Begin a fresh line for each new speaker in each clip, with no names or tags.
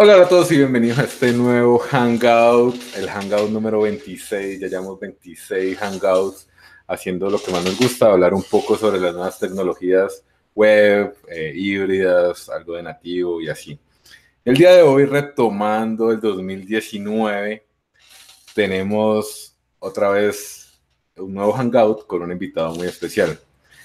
Hola a todos y bienvenidos a este nuevo Hangout, el Hangout número 26. Ya llevamos 26 Hangouts haciendo lo que más nos gusta, hablar un poco sobre las nuevas tecnologías web, eh, híbridas, algo de nativo y así. El día de hoy, retomando el 2019, tenemos otra vez un nuevo Hangout con un invitado muy especial.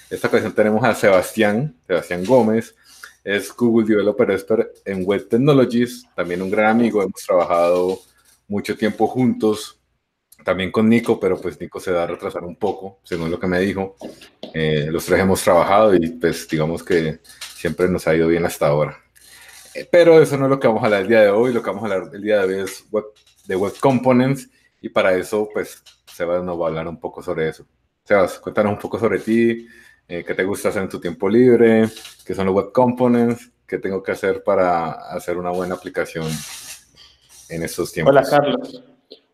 Esta ocasión tenemos a Sebastián, Sebastián Gómez, es Google Developer Expert en Web Technologies, también un gran amigo, hemos trabajado mucho tiempo juntos, también con Nico, pero pues Nico se da a retrasar un poco, según lo que me dijo. Eh, los tres hemos trabajado y pues digamos que siempre nos ha ido bien hasta ahora. Eh, pero eso no es lo que vamos a hablar el día de hoy, lo que vamos a hablar el día de hoy es web, de Web Components y para eso pues Sebas nos va a hablar un poco sobre eso. Sebas, cuéntanos un poco sobre ti, eh, qué te gusta hacer en tu tiempo libre, qué son los web components, qué tengo que hacer para hacer una buena aplicación en estos tiempos.
Hola, Carlos.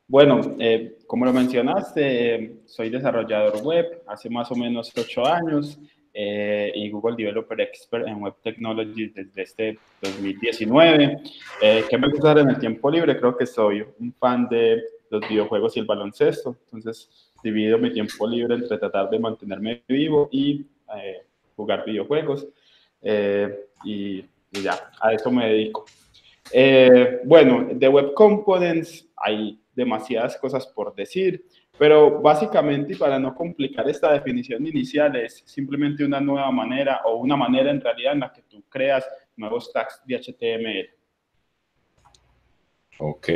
Bueno, eh, como lo mencionaste, soy desarrollador web hace más o menos ocho años eh, y Google Developer Expert en Web Technology desde este 2019. ¿Qué me gusta hacer en el tiempo libre? Creo que soy un fan de los videojuegos y el baloncesto. Entonces, divido mi tiempo libre entre tratar de mantenerme vivo y eh, jugar videojuegos. Eh, y, ya, a eso me dedico. Eh, bueno, de Web Components hay demasiadas cosas por decir, pero básicamente, para no complicar esta definición inicial, es simplemente una nueva manera o una manera en realidad en la que tú creas nuevos tags de HTML.
Ok,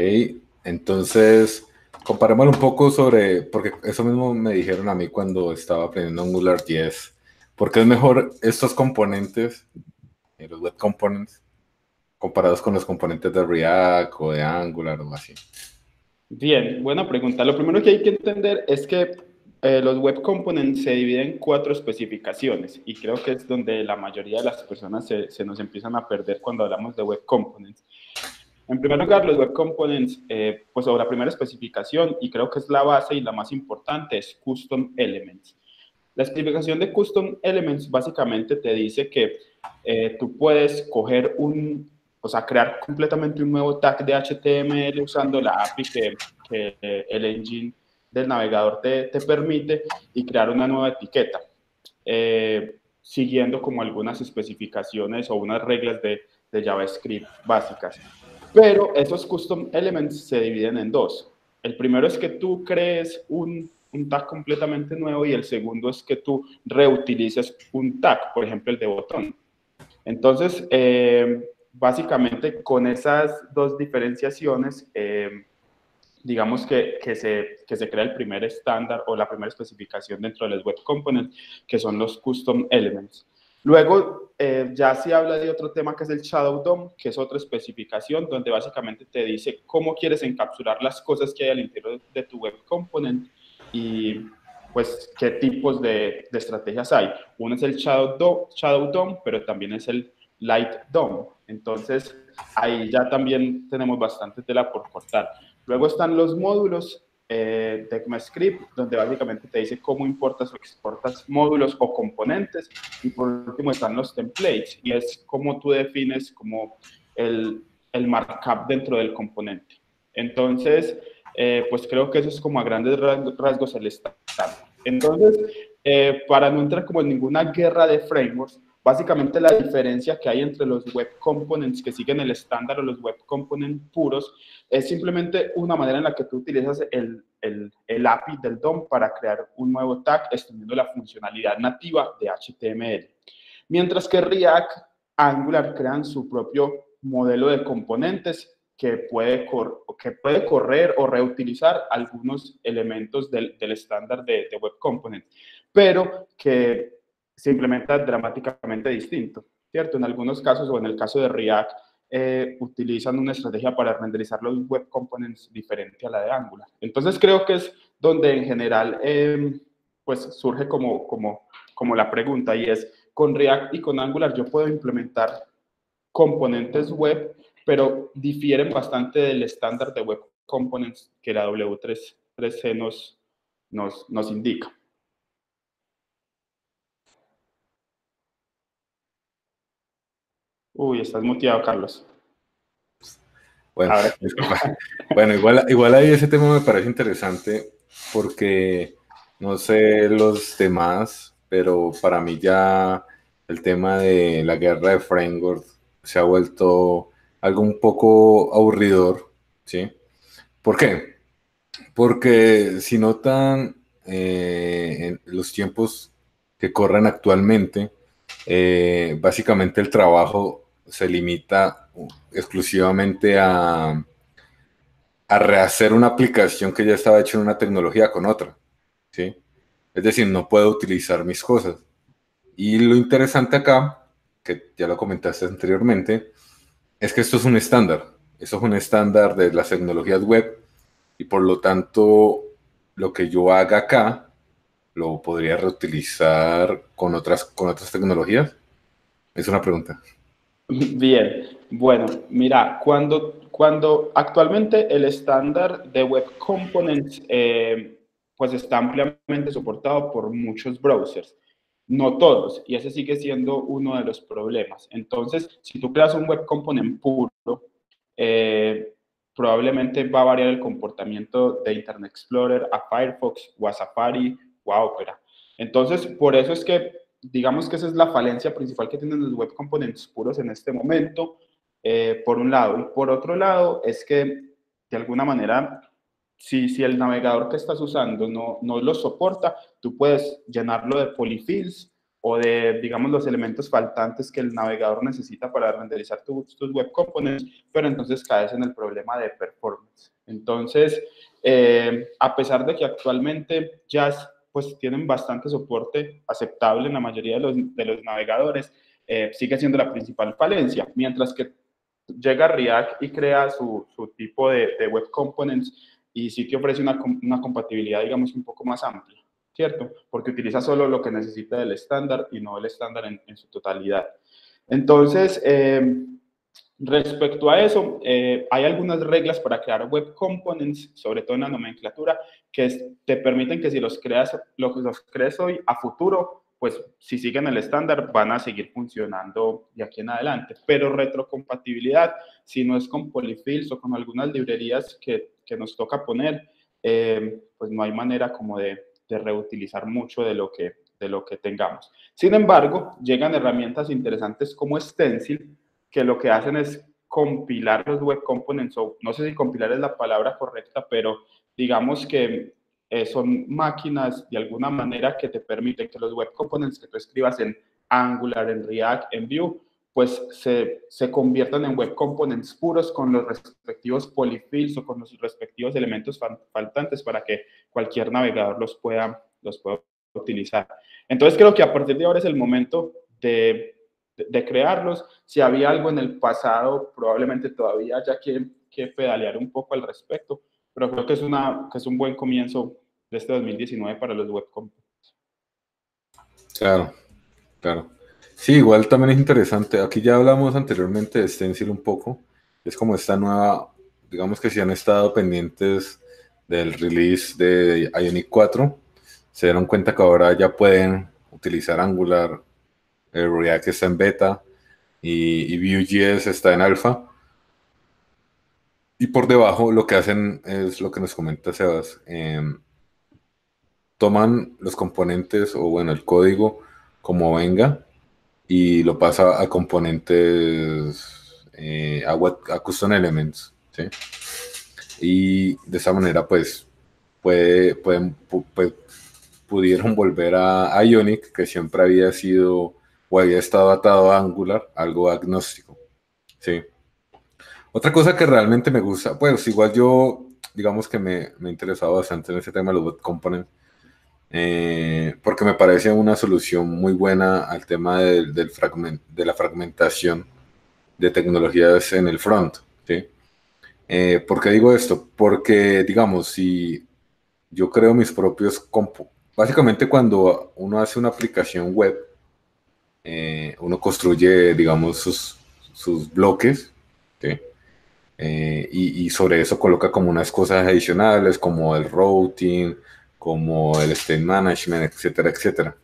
entonces comparemos un poco sobre, porque eso mismo me dijeron a mí cuando estaba aprendiendo Angular 10, porque es mejor estos componentes, eh, los web components, comparados con los componentes de React o de Angular o así.
Bien, buena pregunta. Lo primero que hay que entender es que eh, los web components se dividen en cuatro especificaciones y creo que es donde la mayoría de las personas se, se nos empiezan a perder cuando hablamos de web components. En primer lugar, los Web Components, eh, pues sobre la primera especificación, y creo que es la base y la más importante, es Custom Elements. La especificación de Custom Elements básicamente te dice que eh, tú puedes coger un, o sea, crear completamente un nuevo tag de HTML usando la API que, el engine del navegador te, te, permite y crear una nueva etiqueta, eh, siguiendo como algunas especificaciones o unas reglas de, de JavaScript básicas. Pero esos custom elements se dividen en dos. El primero es que tú crees un, un tag completamente nuevo y el segundo es que tú reutilices un tag, por ejemplo el de botón. Entonces, eh, básicamente con esas dos diferenciaciones, eh, digamos que, que, se, que se crea el primer estándar o la primera especificación dentro de los web components, que son los custom elements. Luego, eh, ya se habla de otro tema que es el Shadow DOM, que es otra especificación donde básicamente te dice cómo quieres encapsular las cosas que hay al interior de tu web component y pues qué tipos de, estrategias hay. Uno es el Shadow DOM, Shadow DOM, pero también es el Light DOM. Entonces, ahí ya también tenemos bastante tela por cortar. Luego están los módulos, eh, ECMAScript, donde básicamente te dice cómo importas o exportas módulos o componentes. Y por último están los templates, y es cómo tú defines como el, el markup dentro del componente. Entonces, eh, pues creo que eso es como a grandes rasgos el estándar. Entonces, eh, para no entrar como en ninguna guerra de frameworks, Básicamente la diferencia que hay entre los web components que siguen el estándar o los web components puros es simplemente una manera en la que tú utilizas el, el, el API del DOM para crear un nuevo tag extendiendo la funcionalidad nativa de HTML. Mientras que React, Angular crean su propio modelo de componentes que puede, que puede correr o reutilizar algunos elementos del, del estándar de, de Web Components, pero que se implementa dramáticamente distinto, ¿cierto? En algunos casos, o en el caso de React, eh, utilizan una estrategia para renderizar los web components diferente a la de Angular. Entonces creo que es donde en general em, pues surge como, como, como la pregunta y es, con React y con Angular yo puedo implementar componentes web, pero difieren bastante del estándar de web components que la W3C nos, nos, nos indica. Uy, estás muteado, Carlos.
Bueno, bueno igual, igual ahí ese tema me parece interesante porque no sé los demás, pero para mí ya el tema de la guerra de framework se ha vuelto algo un poco aburridor, ¿sí? ¿Por qué? Porque si notan eh, en los tiempos que corren actualmente, eh, básicamente el trabajo se limita exclusivamente a, a rehacer una aplicación que ya estaba hecha en una tecnología con otra. ¿sí? Es decir, no puedo utilizar mis cosas. Y lo interesante acá, que ya lo comentaste anteriormente, es que esto es un estándar. Eso es un estándar de las tecnologías web y por lo tanto lo que yo haga acá lo podría reutilizar con otras, con otras tecnologías. Es una pregunta.
Bien, bueno, mira, cuando, cuando actualmente el estándar de Web Components eh, pues está ampliamente soportado por muchos browsers, no todos, y ese sigue siendo uno de los problemas. Entonces, si tú creas un Web Component puro, eh, probablemente va a variar el comportamiento de Internet Explorer a Firefox o a Safari o a Opera. Entonces, por eso es que digamos que esa es la falencia principal que tienen los web components puros en este momento, eh, por un lado. Y por otro lado, es que de alguna manera, si, si el navegador que estás usando no, no lo soporta, tú puedes llenarlo de polyfills o de, digamos, los elementos faltantes que el navegador necesita para renderizar tus, tus web components, pero entonces caes en el problema de performance. Entonces, eh, a pesar de que actualmente ya pues tienen bastante soporte aceptable en la mayoría de los, de los navegadores, eh, sigue siendo la principal falencia, mientras que llega React y crea su, su tipo de, de, web components y sí que ofrece una, una, compatibilidad, digamos, un poco más amplia, ¿cierto? Porque utiliza solo lo que necesita del estándar y no el estándar en, en su totalidad. Entonces, eh, Respecto a eso, eh, hay algunas reglas para crear web components, sobre todo en la nomenclatura, que te permiten que si los creas, los, los crees hoy a futuro, pues si siguen el estándar van a seguir funcionando de aquí en adelante. Pero retrocompatibilidad, si no es con polyfills o con algunas librerías que, que nos toca poner, eh, pues no hay manera como de, de, reutilizar mucho de lo, que, de lo que tengamos. Sin embargo, llegan herramientas interesantes como Stencil, que lo que hacen es compilar los web components, o no sé si compilar es la palabra correcta, pero digamos que eh, son máquinas de alguna manera que te permiten que los web components que tú escribas en Angular, en React, en Vue, pues se, se conviertan en web components puros con los respectivos polyfills o con los respectivos elementos faltantes para que cualquier navegador los pueda, los pueda utilizar. Entonces creo que a partir de ahora es el momento de de, crearlos. Si había algo en el pasado, probablemente todavía haya que, que pedalear un poco al respecto, pero creo que es, una, que es un buen comienzo de este 2019 para los web
Claro, claro. Sí, igual también es interesante. Aquí ya hablamos anteriormente de Stencil un poco. Es como esta nueva, digamos que si han estado pendientes del release de Ionic 4, se dieron cuenta que ahora ya pueden utilizar Angular React está en beta y, Vue.js está en alfa. Y por debajo lo que hacen es lo que nos comenta Sebas. Em, toman los componentes o bueno, el código como venga y lo pasa a componentes, eh, a, custom elements. Y de esa manera pues puede, pueden, pudieron volver a Ionic, que siempre había sido o había estado atado a Angular, algo agnóstico. Sí. Otra cosa que realmente me gusta, pues igual yo, digamos que me, me he interesado bastante en ese tema de los web components, eh, porque me parece una solución muy buena al tema del, del fragment, de la fragmentación de tecnologías en el front. ¿sí? Eh, ¿Por qué digo esto? Porque, digamos, si yo creo mis propios compu, básicamente cuando uno hace una aplicación web, eh, uno construye, digamos, sus, sus bloques, eh, y, y, sobre eso coloca como unas cosas adicionales, como el routing, como el state management, etcétera, etcétera.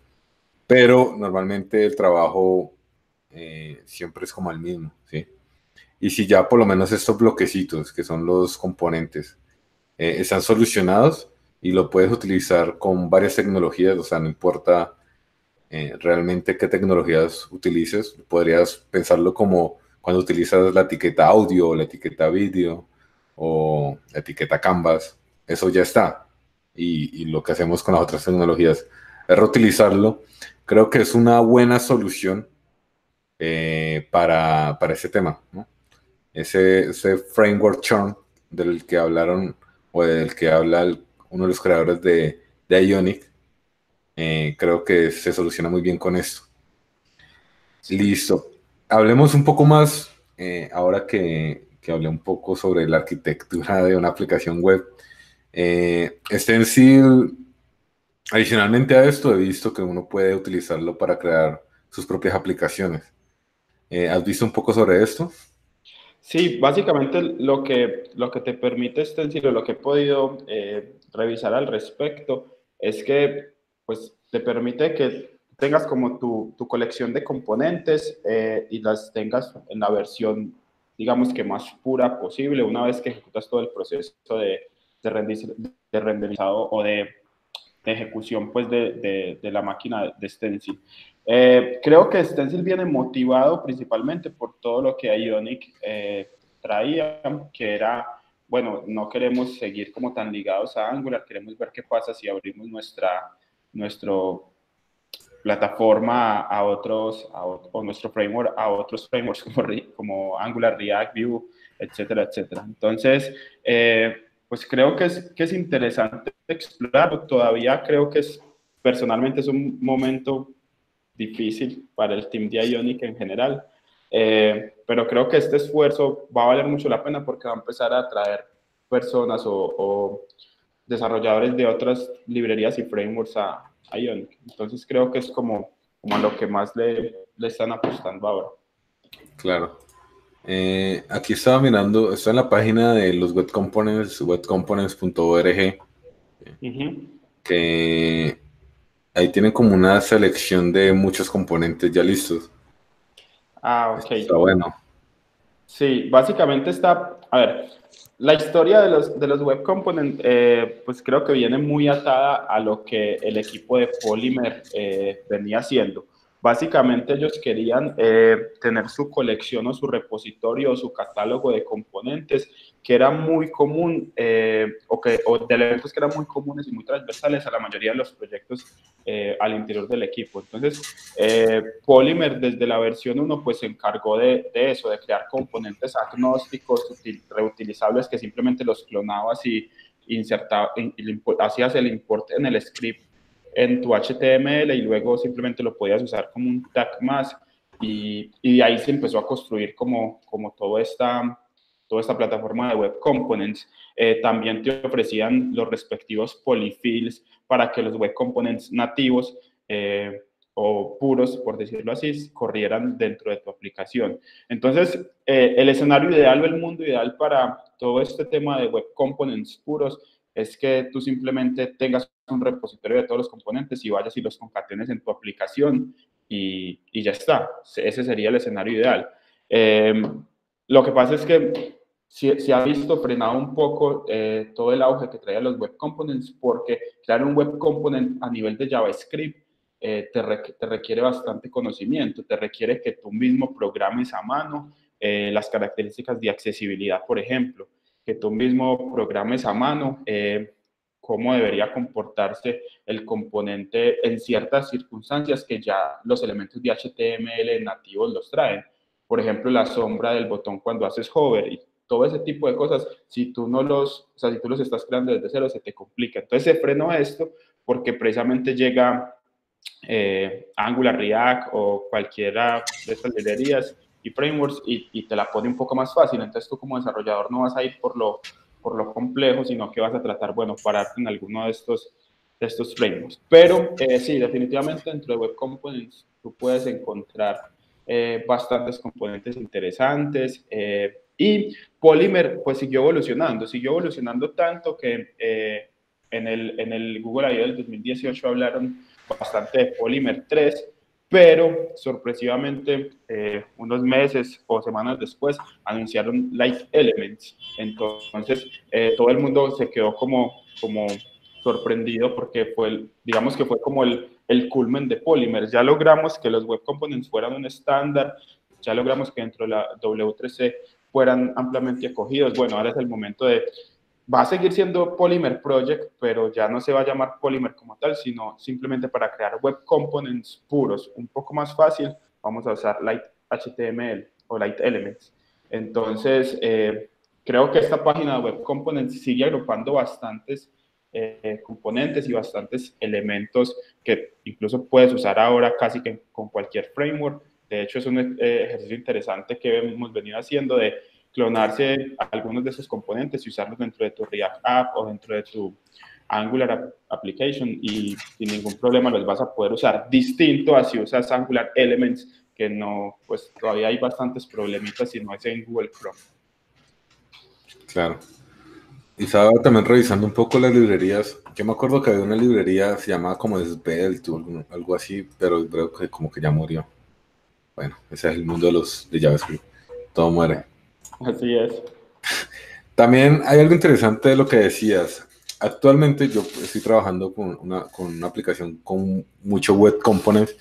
Pero normalmente el trabajo eh, siempre es como el mismo, ¿sí? y si ya por lo menos estos bloquecitos, que son los componentes, eh, están solucionados y lo puedes utilizar con varias tecnologías, o sea, no importa eh, realmente qué tecnologías utilices, podrías pensarlo como cuando utilizas la etiqueta audio, la etiqueta vídeo o la etiqueta Canvas, eso ya está. Y, lo que hacemos con las otras tecnologías es reutilizarlo. Creo que es una buena solución eh, para, para, ese tema. Ese, ese, framework churn del que hablaron o del que habla uno de los creadores de, de Ionic, eh, creo que se soluciona muy bien con esto. Listo. Hablemos un poco más, eh, ahora que, que, hablé un poco sobre la arquitectura de una aplicación web. Eh, Stencil, adicionalmente a esto, he visto que uno puede utilizarlo para crear sus propias aplicaciones. Eh, ¿Has visto un poco sobre esto?
Sí, básicamente lo que, lo que te permite Stencil o lo que he podido revisar al respecto es que pues, te permite que tengas como tu, tu colección de componentes eh, y las tengas en la versión, digamos que más pura posible, una vez que ejecutas todo el proceso de, de, renderizado o de, ejecución pues, de, de, la máquina de Stencil. Eh, creo que Stencil viene motivado principalmente por todo lo que Ionic eh, traía, que era, bueno, no queremos seguir como tan ligados a Angular, queremos ver qué pasa si abrimos nuestra, nuestro plataforma a otros, o nuestro framework a otros frameworks como, como Angular, React, Vue, etcétera, etcétera. Entonces, eh, pues creo que es, que es interesante explorar. Todavía creo que es, personalmente es un momento difícil para el team de Ionic en general. Eh, pero creo que este esfuerzo va a valer mucho la pena porque va a empezar a atraer personas o, desarrolladores de otras librerías y frameworks a, Ionic. Entonces creo que es como, como lo que más le, le están apostando ahora.
Claro. Eh, aquí estaba mirando, está en la página de los web components, webcomponents.org, que ahí tienen como una selección de muchos componentes ya listos.
Ah, ok.
Está bueno.
Sí, básicamente está, a ver, la historia de los, de los web components, eh, pues creo que viene muy atada a lo que el equipo de Polymer eh, venía haciendo. Básicamente ellos querían eh, tener su colección o su repositorio o su catálogo de componentes que era muy común eh, o, que, o de elementos que eran muy comunes y muy transversales a la mayoría de los proyectos eh, al interior del equipo. Entonces, Polymer desde la versión 1 pues se encargó de, de eso, de crear componentes agnósticos, reutilizables que simplemente los clonabas y insertabas, hacías el import en el script en tu HTML y luego simplemente lo podías usar como un tag más y, y de ahí se empezó a construir como, como toda, esta, toda esta plataforma de Web Components. Eh, también te ofrecían los respectivos polyfills para que los Web Components nativos eh, o puros, por decirlo así, corrieran dentro de tu aplicación. Entonces, eh, el escenario ideal o el mundo ideal para todo este tema de Web Components puros es que tú simplemente tengas un repositorio de todos los componentes y vayas y los concatenes en tu aplicación y, ya está. Ese sería el escenario ideal. Lo que pasa es que se, ha visto frenado un poco eh, todo el auge que traía los web components porque crear un web component a nivel de JavaScript eh, te, te, requiere bastante conocimiento, te requiere que tú mismo programes a mano eh, las características de accesibilidad, por ejemplo que tú mismo programes a mano eh, cómo debería comportarse el componente en ciertas circunstancias que ya los elementos de HTML nativos los traen. Por ejemplo, la sombra del botón cuando haces hover y todo ese tipo de cosas, si tú no los, o sea, si tú los estás creando desde cero, se te complica. Entonces se frenó esto porque precisamente llega eh, Angular React o cualquiera de estas librerías y frameworks y, te la pone un poco más fácil. Entonces tú como desarrollador no vas a ir por lo, por lo complejo, sino que vas a tratar, bueno, pararte en alguno de estos, de estos frameworks. Pero eh, sí, definitivamente dentro de Web Components tú puedes encontrar eh, bastantes componentes interesantes. Eh, y Polymer pues siguió evolucionando, siguió evolucionando tanto que en, el, en el Google I.O. del 2018 hablaron bastante de Polymer 3, pero sorpresivamente eh, unos meses o semanas después anunciaron Light Elements. Entonces eh, todo el mundo se quedó como, como sorprendido porque fue, digamos que fue como el, el culmen de Polymer. Ya logramos que los web components fueran un estándar, ya logramos que dentro de la W3C fueran ampliamente acogidos. Bueno, ahora es el momento de va a seguir siendo Polymer Project, pero ya no se va a llamar Polymer como tal, sino simplemente para crear web components puros, un poco más fácil, vamos a usar Light HTML o Light Elements. Entonces, eh, creo que esta página de web components sigue agrupando bastantes eh, componentes y bastantes elementos que incluso puedes usar ahora casi que con cualquier framework. De hecho, es un eh, ejercicio interesante que hemos venido haciendo de clonarse algunos de esos componentes y usarlos dentro de tu React App o dentro de tu Angular Application y sin ningún problema los vas a poder usar. Distinto a si usas Angular Elements, que no, pues todavía hay bastantes problemitas si no es en Google Chrome.
Claro. Y estaba también revisando un poco las librerías. Yo me acuerdo que había una librería, se llamaba como Svelte algo así, pero creo que como que ya murió. Bueno, ese es el mundo de los de JavaScript. Todo muere.
Así es.
También hay algo interesante de lo que decías. Actualmente yo estoy trabajando con una, con una aplicación con mucho web components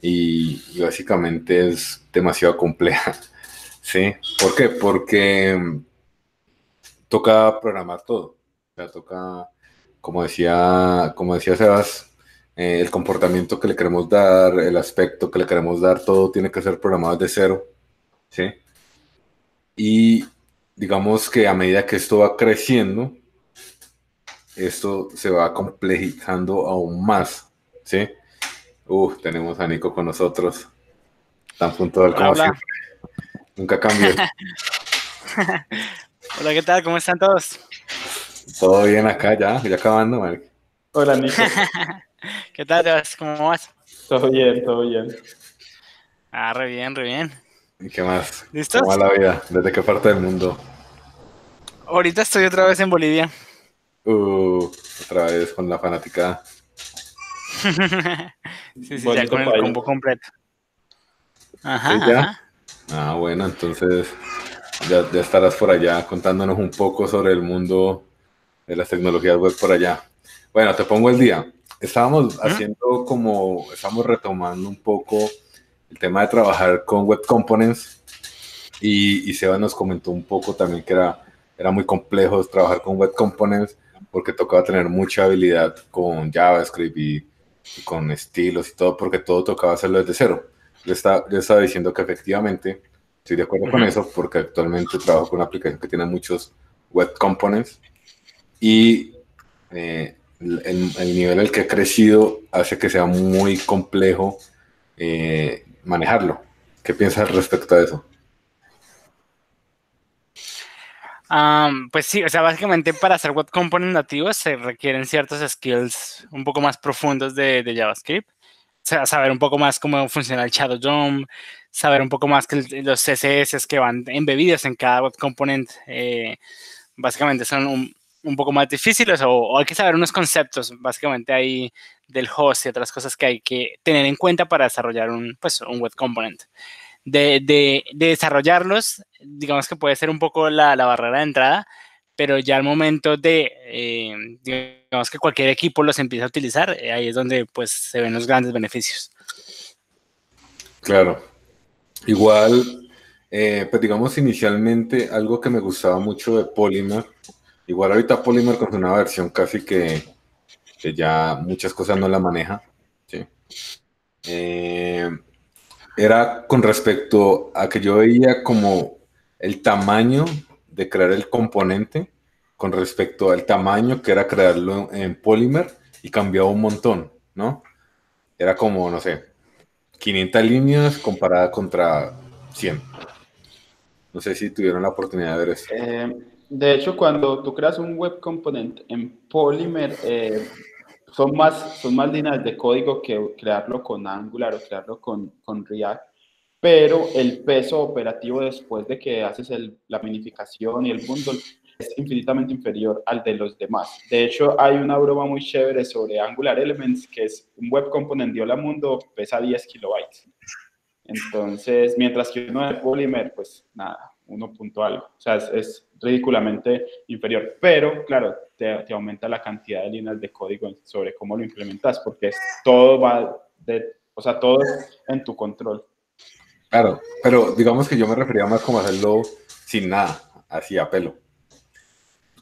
y, básicamente es demasiado compleja. ¿Sí? ¿Por qué? Porque mm, toca programar todo. O sea, toca, como decía, como decía Sebas, eh, el comportamiento que le queremos dar, el aspecto que le queremos dar, todo tiene que ser programado de cero. ¿Sí? Y digamos que a medida que esto va creciendo, esto se va complejizando aún más, ¿sí? Uh, tenemos a Nico con nosotros, tan puntual como siempre. Nunca cambió.
Hola, ¿qué tal? ¿Cómo están todos?
Todo bien acá ya, ya acabando, Mark.
Hola, Nico.
¿Qué tal? ¿Cómo vas?
Todo bien, todo bien.
Ah, re bien, re bien.
¿Y qué más? ¿Listo? ¿Cómo va la vida? ¿Desde qué parte del mundo?
Ahorita estoy otra vez en Bolivia.
Uh, otra vez con la fanática.
sí, sí, ya con el combo completo.
Ajá, ya? Ah, bueno, entonces ya, ya, estarás por allá contándonos un poco sobre el mundo de las tecnologías web por allá. Bueno, te pongo el día. Estábamos haciendo como, estamos retomando un poco el tema de trabajar con web components y, y Seba nos comentó un poco también que era, era muy complejo trabajar con web components porque tocaba tener mucha habilidad con JavaScript y, con estilos y todo, porque todo tocaba hacerlo desde cero. Yo estaba, yo estaba diciendo que efectivamente estoy de acuerdo con eso porque actualmente trabajo con una aplicación que tiene muchos web components y eh, el, el, nivel al que he crecido hace que sea muy complejo eh, manejarlo. ¿Qué piensas respecto a eso?
pues sí, o sea, básicamente para hacer web components nativos se requieren ciertos skills un poco más profundos de, JavaScript. O sea, saber un poco más cómo funciona el Shadow DOM, saber un poco más que los CSS que van embebidos en cada web component, eh, básicamente son un, un, poco más difíciles o, o, hay que saber unos conceptos, básicamente ahí del host y otras cosas que hay que tener en cuenta para desarrollar un, pues, un web component. De, de, desarrollarlos, digamos que puede ser un poco la, la barrera de entrada, pero ya al momento de, eh, digamos que cualquier equipo los empieza a utilizar, eh, ahí es donde pues se ven los grandes beneficios.
Claro. Igual, eh, pues digamos inicialmente algo que me gustaba mucho de Polymer, igual ahorita Polymer con una versión casi que ya muchas cosas no la maneja. ¿sí? Eh, era con respecto a que yo veía como el tamaño de crear el componente con respecto al tamaño que era crearlo en Polymer y cambiaba un montón, ¿no? Era como, no sé, 500 líneas comparada contra 100. No sé si tuvieron la oportunidad de ver eso.
Eh, de hecho, cuando tú creas un web component en Polymer, eh, son más, son más líneas de código que crearlo con Angular o crearlo con, con React, pero el peso operativo después de que haces el, la minificación y el bundle infinitamente inferior al de los demás. De hecho, hay una broma muy chévere sobre Angular Elements, que es un web component de Hola Mundo, pesa 10 kilobytes. Entonces, mientras que uno de Polymer, pues nada, uno punto algo. O sea, es, ridículamente inferior. Pero, claro, te, te, aumenta la cantidad de líneas de código sobre cómo lo implementas, porque es, todo va de, o sea, todo en tu control.
Claro, pero digamos que yo me refería más como hacerlo sin nada, así a pelo.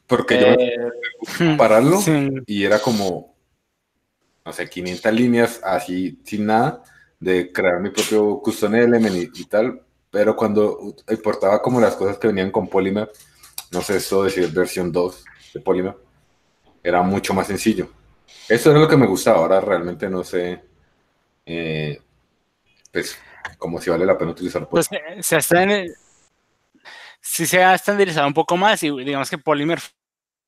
Porque yo eh, pararlo y era como, no sé, 500 líneas así sin nada de crear mi propio custom element y, tal, pero cuando importaba como las cosas que venían con Polymer, no sé, eso decir versión 2 de Polymer, era mucho más sencillo. Eso era lo que me gustaba, ahora realmente no sé, eh, pues, como si vale la pena utilizar
Pues, se está en el, sí se ha estandarizado un poco más y digamos que Polymer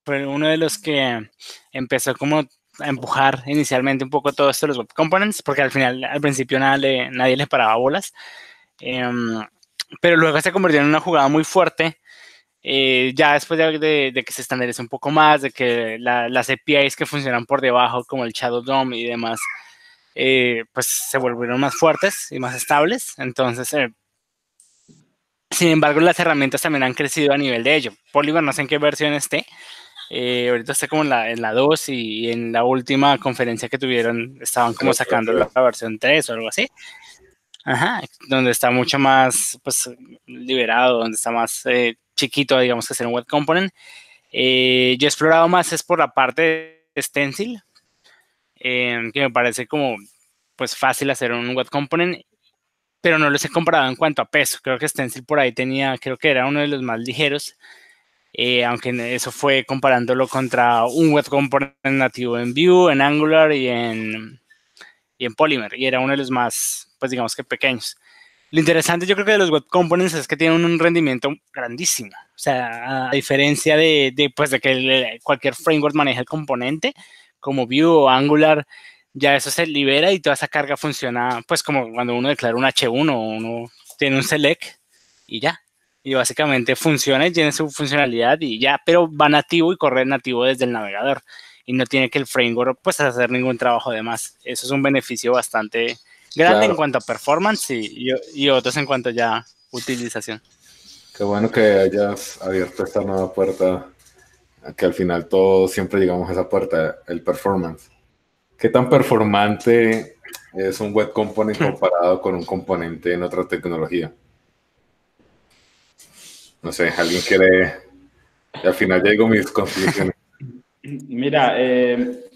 fue uno de los que empezó como a empujar inicialmente un poco todo esto de los web components, porque al final, al principio nadie, nadie le paraba bolas. Em, pero luego se convirtió en una jugada muy fuerte. Eh, ya después de, de, que se estandarice un poco más, de que las APIs que funcionan por debajo, como el Shadow DOM y demás, eh, pues se volvieron más fuertes y más estables. Entonces, eh, sin embargo, las herramientas también han crecido a nivel de ello. Polymer, no sé en qué versión esté, eh, ahorita está como en la, en la 2 y, en la última conferencia que tuvieron estaban como sacando la, versión 3 o algo así. Ajá, donde está mucho más pues, liberado, donde está más eh, chiquito, digamos, que ser un web component. Eh, yo he explorado más es por la parte de Stencil, que me parece como pues fácil hacer un web component, pero no los he comparado en cuanto a peso. Creo que Stencil por ahí tenía, creo que era uno de los más ligeros eh, aunque eso fue comparándolo contra un web component nativo en Vue, en Angular y en, y en Polymer, y era uno de los más, pues digamos que pequeños. Lo interesante yo creo que de los web components es que tienen un rendimiento grandísimo. O sea, a diferencia de, pues de que cualquier framework maneja el componente, como Vue o Angular, ya eso se libera y toda esa carga funciona, pues como cuando uno declara un H1 o uno tiene un select y ya, y básicamente funciona y tiene su funcionalidad y ya, pero va nativo y corre nativo desde el navegador y no tiene que el framework pues hacer ningún trabajo de más. Eso es un beneficio bastante grande en cuanto a performance y, y, otros en cuanto ya utilización.
Qué bueno que hayas abierto esta nueva puerta, que al final todos siempre llegamos a esa puerta, el performance. ¿Qué tan performante es un web component comparado con un componente en otra tecnología? No sé, alguien quiere. al final llego mis conclusiones.
Mira, eh,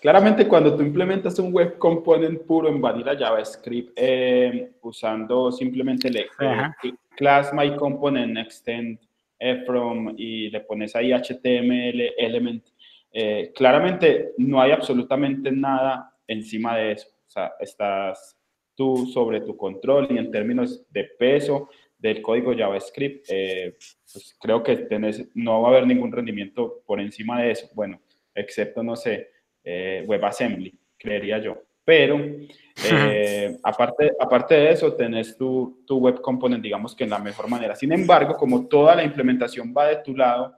claramente cuando tú implementas un web component puro en vanilla JavaScript eh, usando simplemente el eh, class my component extend from y le pones ahí HTML element, claramente no hay absolutamente nada encima de eso. O sea, estás tú sobre tu control y en términos de peso del código JavaScript, eh, pues creo que tenés, no va a haber ningún rendimiento por encima de eso, bueno, excepto, no sé, eh, WebAssembly, creería yo. Pero eh, aparte, aparte de eso, tenés tu, tu, web component, digamos que en la mejor manera. Sin embargo, como toda la implementación va de tu lado,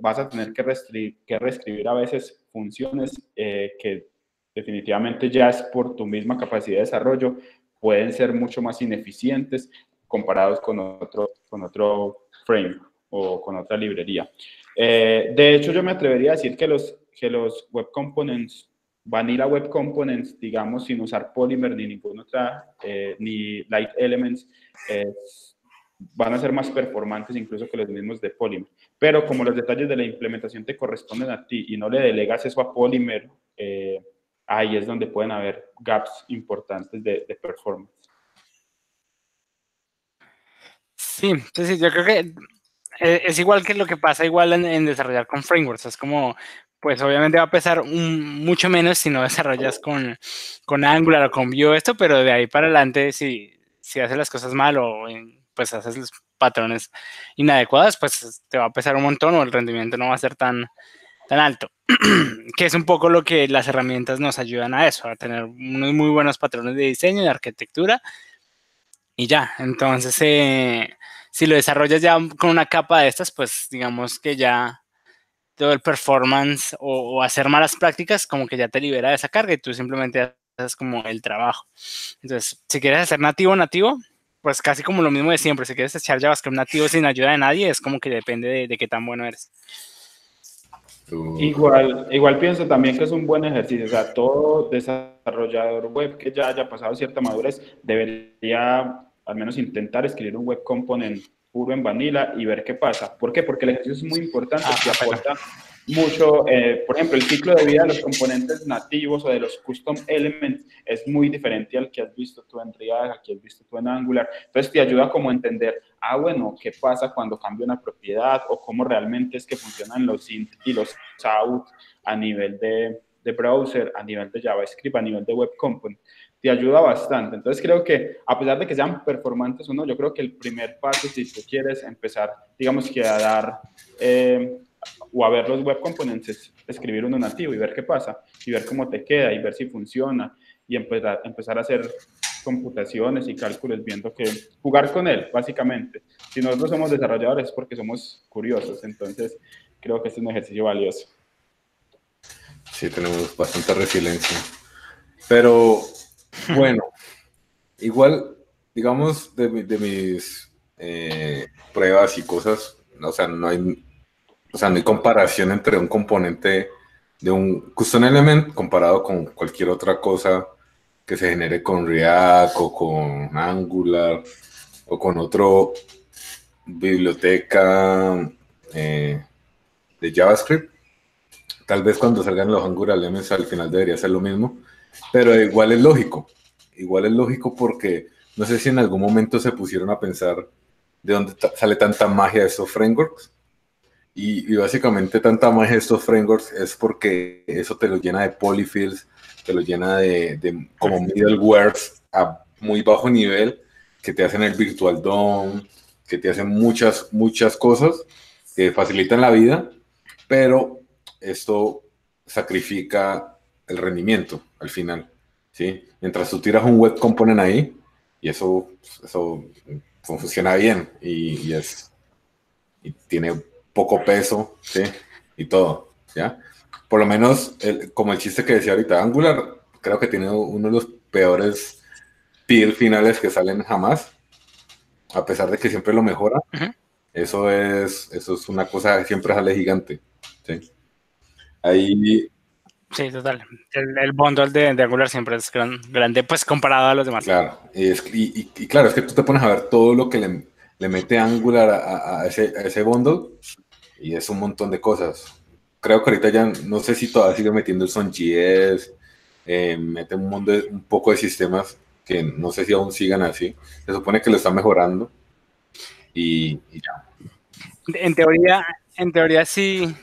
vas a tener que, reescribir, que reescribir a veces funciones que definitivamente ya es por tu misma capacidad de desarrollo, pueden ser mucho más ineficientes comparados con otro, con otro frame o con otra librería. Eh, de hecho, yo me atrevería a decir que los, que los web components, vanilla web components, digamos, sin usar Polymer ni ninguna otra, eh, ni Light Elements, van a ser más performantes incluso que los mismos de Polymer. Pero como los detalles de la implementación te corresponden a ti y no le delegas eso a Polymer, eh, ahí es donde pueden haber gaps importantes de, de performance.
Sí, sí, yo creo que eh, es igual que lo que pasa igual en, desarrollar con frameworks. Es como, pues obviamente va a pesar mucho menos si no desarrollas con, con Angular o con Vue esto, pero de ahí para adelante, si, si haces las cosas mal o pues haces los patrones inadecuados, pues te va a pesar un montón o el rendimiento no va a ser tan, tan alto. que es un poco lo que las herramientas nos ayudan a eso, a tener unos muy buenos patrones de diseño, de arquitectura y ya. Entonces, eh, si lo desarrollas ya con una capa de estas, pues digamos que ya todo el performance o, hacer malas prácticas como que ya te libera de esa carga y tú simplemente haces como el trabajo. Entonces, si quieres hacer nativo, nativo, pues casi como lo mismo de siempre. Si quieres echar JavaScript nativo sin ayuda de nadie, es como que depende de, de qué tan bueno eres.
Igual, igual pienso también que es un buen ejercicio. O sea, todo desarrollador web que ya haya pasado cierta madurez debería al menos intentar escribir un web component puro en vanilla y ver qué pasa. ¿Por qué? Porque el ejercicio es muy importante y ah, aporta mucho, eh, por ejemplo, el ciclo de vida de los componentes nativos o de los custom elements es muy diferente al que has visto tú en React, al que has visto tú en Angular. Entonces te ayuda como a entender, ah, bueno, qué pasa cuando cambia una propiedad o cómo realmente es que funcionan los int y los out a nivel de, de browser, a nivel de JavaScript, a nivel de web component te ayuda bastante. Entonces creo que a pesar de que sean performantes o no, yo creo que el primer paso si tú quieres empezar, digamos que a dar eh, o a ver los web components, escribir uno nativo y ver qué pasa y ver cómo te queda y ver si funciona y empezar, empezar a hacer computaciones y cálculos viendo que jugar con él, básicamente. Si nosotros somos desarrolladores es porque somos curiosos, entonces creo que es un ejercicio valioso.
Sí, tenemos bastante resiliencia. Pero bueno, igual, digamos, de, mis eh, pruebas y cosas, o sea, no hay, o sea, comparación entre un componente de un custom element comparado con cualquier otra cosa que se genere con React o con Angular o con otro biblioteca eh, de JavaScript. Tal vez cuando salgan los Angular Elements al final debería ser lo mismo, pero igual es lógico, igual es lógico porque no sé si en algún momento se pusieron a pensar de dónde sale tanta magia de estos frameworks. Y, básicamente tanta magia de estos frameworks es porque eso te lo llena de polyfills, te lo llena de, de como middlewares a muy bajo nivel que te hacen el virtual DOM, que te hacen muchas, muchas cosas que facilitan la vida, pero esto sacrifica el rendimiento al final, ¿sí? Mientras tú tiras un web component ahí, y eso, eso funciona bien, y, es, y tiene poco peso, ¿sí? Y todo, ¿ya? Por lo menos, como el chiste que decía ahorita, Angular creo que tiene uno de los peores peer finales que salen jamás, a pesar de que siempre lo mejora. Eso es, eso es una cosa que siempre sale gigante. ¿sí? Ahí
Sí, total. El, el bundle de, de, Angular siempre es grande, pues comparado a los demás.
Claro, y, y, claro, es que tú te pones a ver todo lo que le, le mete Angular a, a, ese, a, ese, bundle y es un montón de cosas. Creo que ahorita ya, no sé si todavía sigue metiendo el SonGS, eh, mete un, mundo un poco de sistemas que no sé si aún sigan así. Se supone que lo está mejorando y, ya.
En teoría, en teoría sí,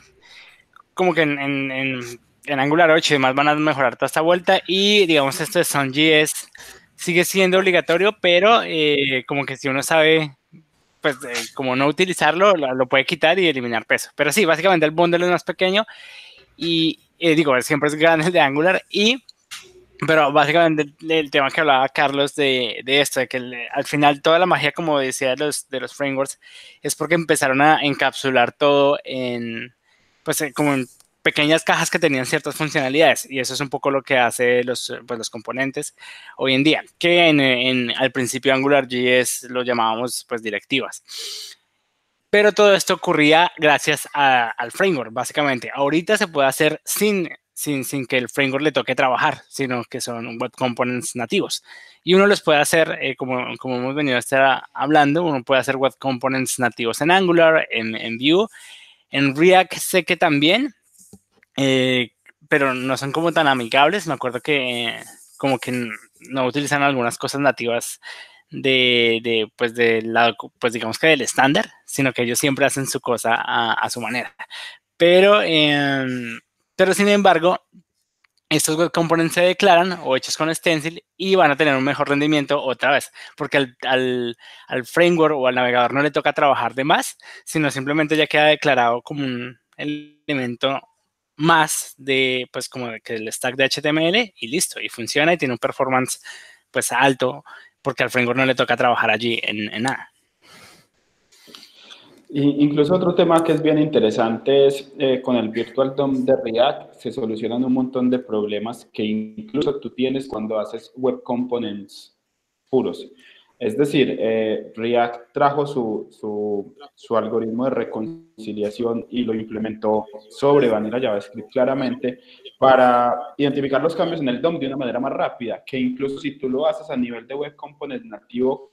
como que en, en en Angular 8 y demás van a mejorar toda esta vuelta y digamos esto de SonGS sigue siendo obligatorio, pero eh, como que si uno sabe pues eh, como no utilizarlo, lo, puede quitar y eliminar peso. Pero sí, básicamente el bundle es más pequeño y eh, digo, siempre es grande el de Angular y pero básicamente el, tema que hablaba Carlos de, de esto, de que al final toda la magia, como decía, de los, de los frameworks, es porque empezaron a encapsular todo en, pues como en pequeñas cajas que tenían ciertas funcionalidades y eso es un poco lo que hace los, pues, los componentes hoy en día, que en, al principio AngularJS lo llamábamos pues directivas. Pero todo esto ocurría gracias al framework, básicamente. Ahorita se puede hacer sin, sin, sin, que el framework le toque trabajar, sino que son web components nativos. Y uno los puede hacer, eh, como, como hemos venido a estar hablando, uno puede hacer web components nativos en Angular, en, en Vue, en React sé que también, eh, pero no son como tan amigables. Me acuerdo que como que no utilizan algunas cosas nativas de, de, pues de la, pues digamos que del estándar, sino que ellos siempre hacen su cosa a, su manera. Pero, em, pero sin embargo, estos web components se declaran o hechos con stencil y van a tener un mejor rendimiento otra vez, porque al, al, al, framework o al navegador no le toca trabajar de más, sino simplemente ya queda declarado como un elemento más de, pues, como que el stack de HTML y listo, y funciona y tiene un performance, pues, alto, porque al framework no le toca trabajar allí en, nada.
incluso otro tema que es bien interesante es eh, con el Virtual DOM de React se solucionan un montón de problemas que incluso tú tienes cuando haces web components puros. Es decir, eh, React trajo su, su, algoritmo de reconciliación y lo implementó sobre Vanilla JavaScript claramente para identificar los cambios en el DOM de una manera más rápida, que incluso si tú lo haces a nivel de web component nativo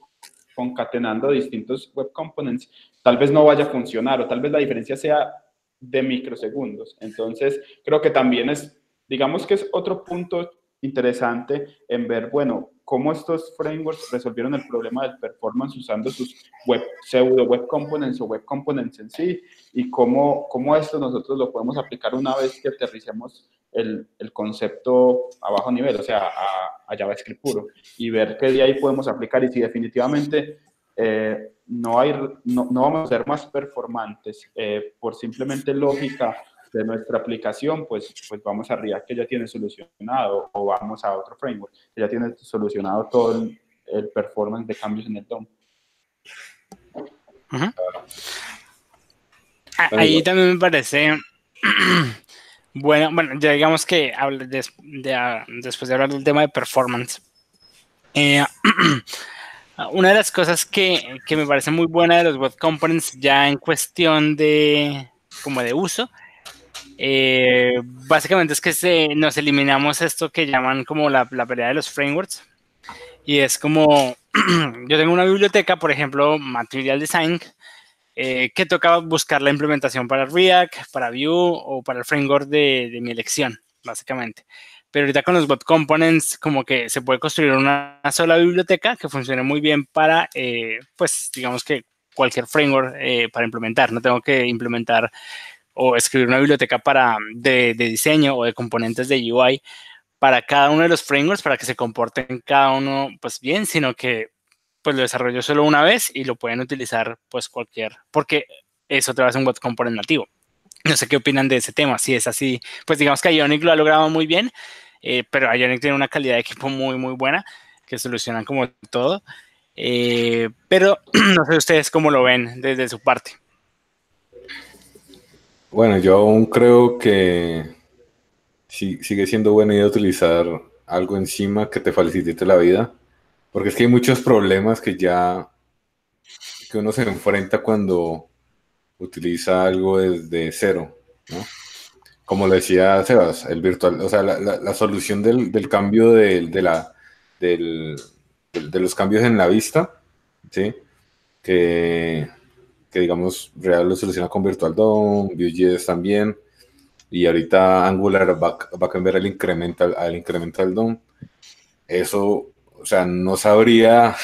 concatenando distintos web components, tal vez no vaya a funcionar o tal vez la diferencia sea de microsegundos. Entonces, creo que también es, digamos que es otro punto interesante en ver, bueno, cómo estos frameworks resolvieron el problema del performance usando sus web, pseudo web components o web components en sí y cómo, cómo esto nosotros lo podemos aplicar una vez que aterricemos el, el concepto a bajo nivel, o sea, a, a, JavaScript puro y ver qué de ahí podemos aplicar. Y si definitivamente eh, no, hay, no, no, vamos a ser más performantes eh, por simplemente lógica de nuestra aplicación, pues, pues vamos a React que ya tiene solucionado o vamos a otro framework que ya tiene solucionado todo el, performance de cambios en el DOM.
Ahí también me parece bueno, bueno, ya digamos que después de hablar del tema de performance, eh, una de las cosas que, que, me parece muy buena de los web components ya en cuestión de como de uso eh, básicamente es que nos eliminamos esto que llaman como la, la pelea de los frameworks. Y es como, yo tengo una biblioteca, por ejemplo, Material Design, eh, que toca buscar la implementación para React, para Vue o para el framework de, mi elección, básicamente. Pero ahorita con los web components, como que se puede construir una, sola biblioteca que funcione muy bien para, eh, pues, digamos que cualquier framework para implementar. No tengo que implementar o escribir una biblioteca para, de, diseño o de componentes de UI para cada uno de los frameworks para que se comporten cada uno pues bien, sino que pues lo desarrollo solo una vez y lo pueden utilizar pues cualquier, porque es otra vez un web nativo. No sé qué opinan de ese tema, si es así, pues digamos que Ionic lo ha logrado muy bien, eh, pero Ionic tiene una calidad de equipo muy, muy buena, que solucionan como todo. Eh, pero no sé ustedes cómo lo ven desde su parte.
Bueno, yo aún creo que sigue siendo buena idea utilizar algo encima que te facilite la vida, porque es que hay muchos problemas que ya que uno se enfrenta cuando utiliza algo desde cero, ¿no? Como lo decía Sebas, el virtual, o sea, la, solución del, cambio de, la, de los cambios en la vista, ¿sí? Que que digamos Real lo soluciona con Virtual DOM, Vue.js también, y ahorita Angular va, a cambiar el incremental, al incremental DOM. Eso, o sea, no sabría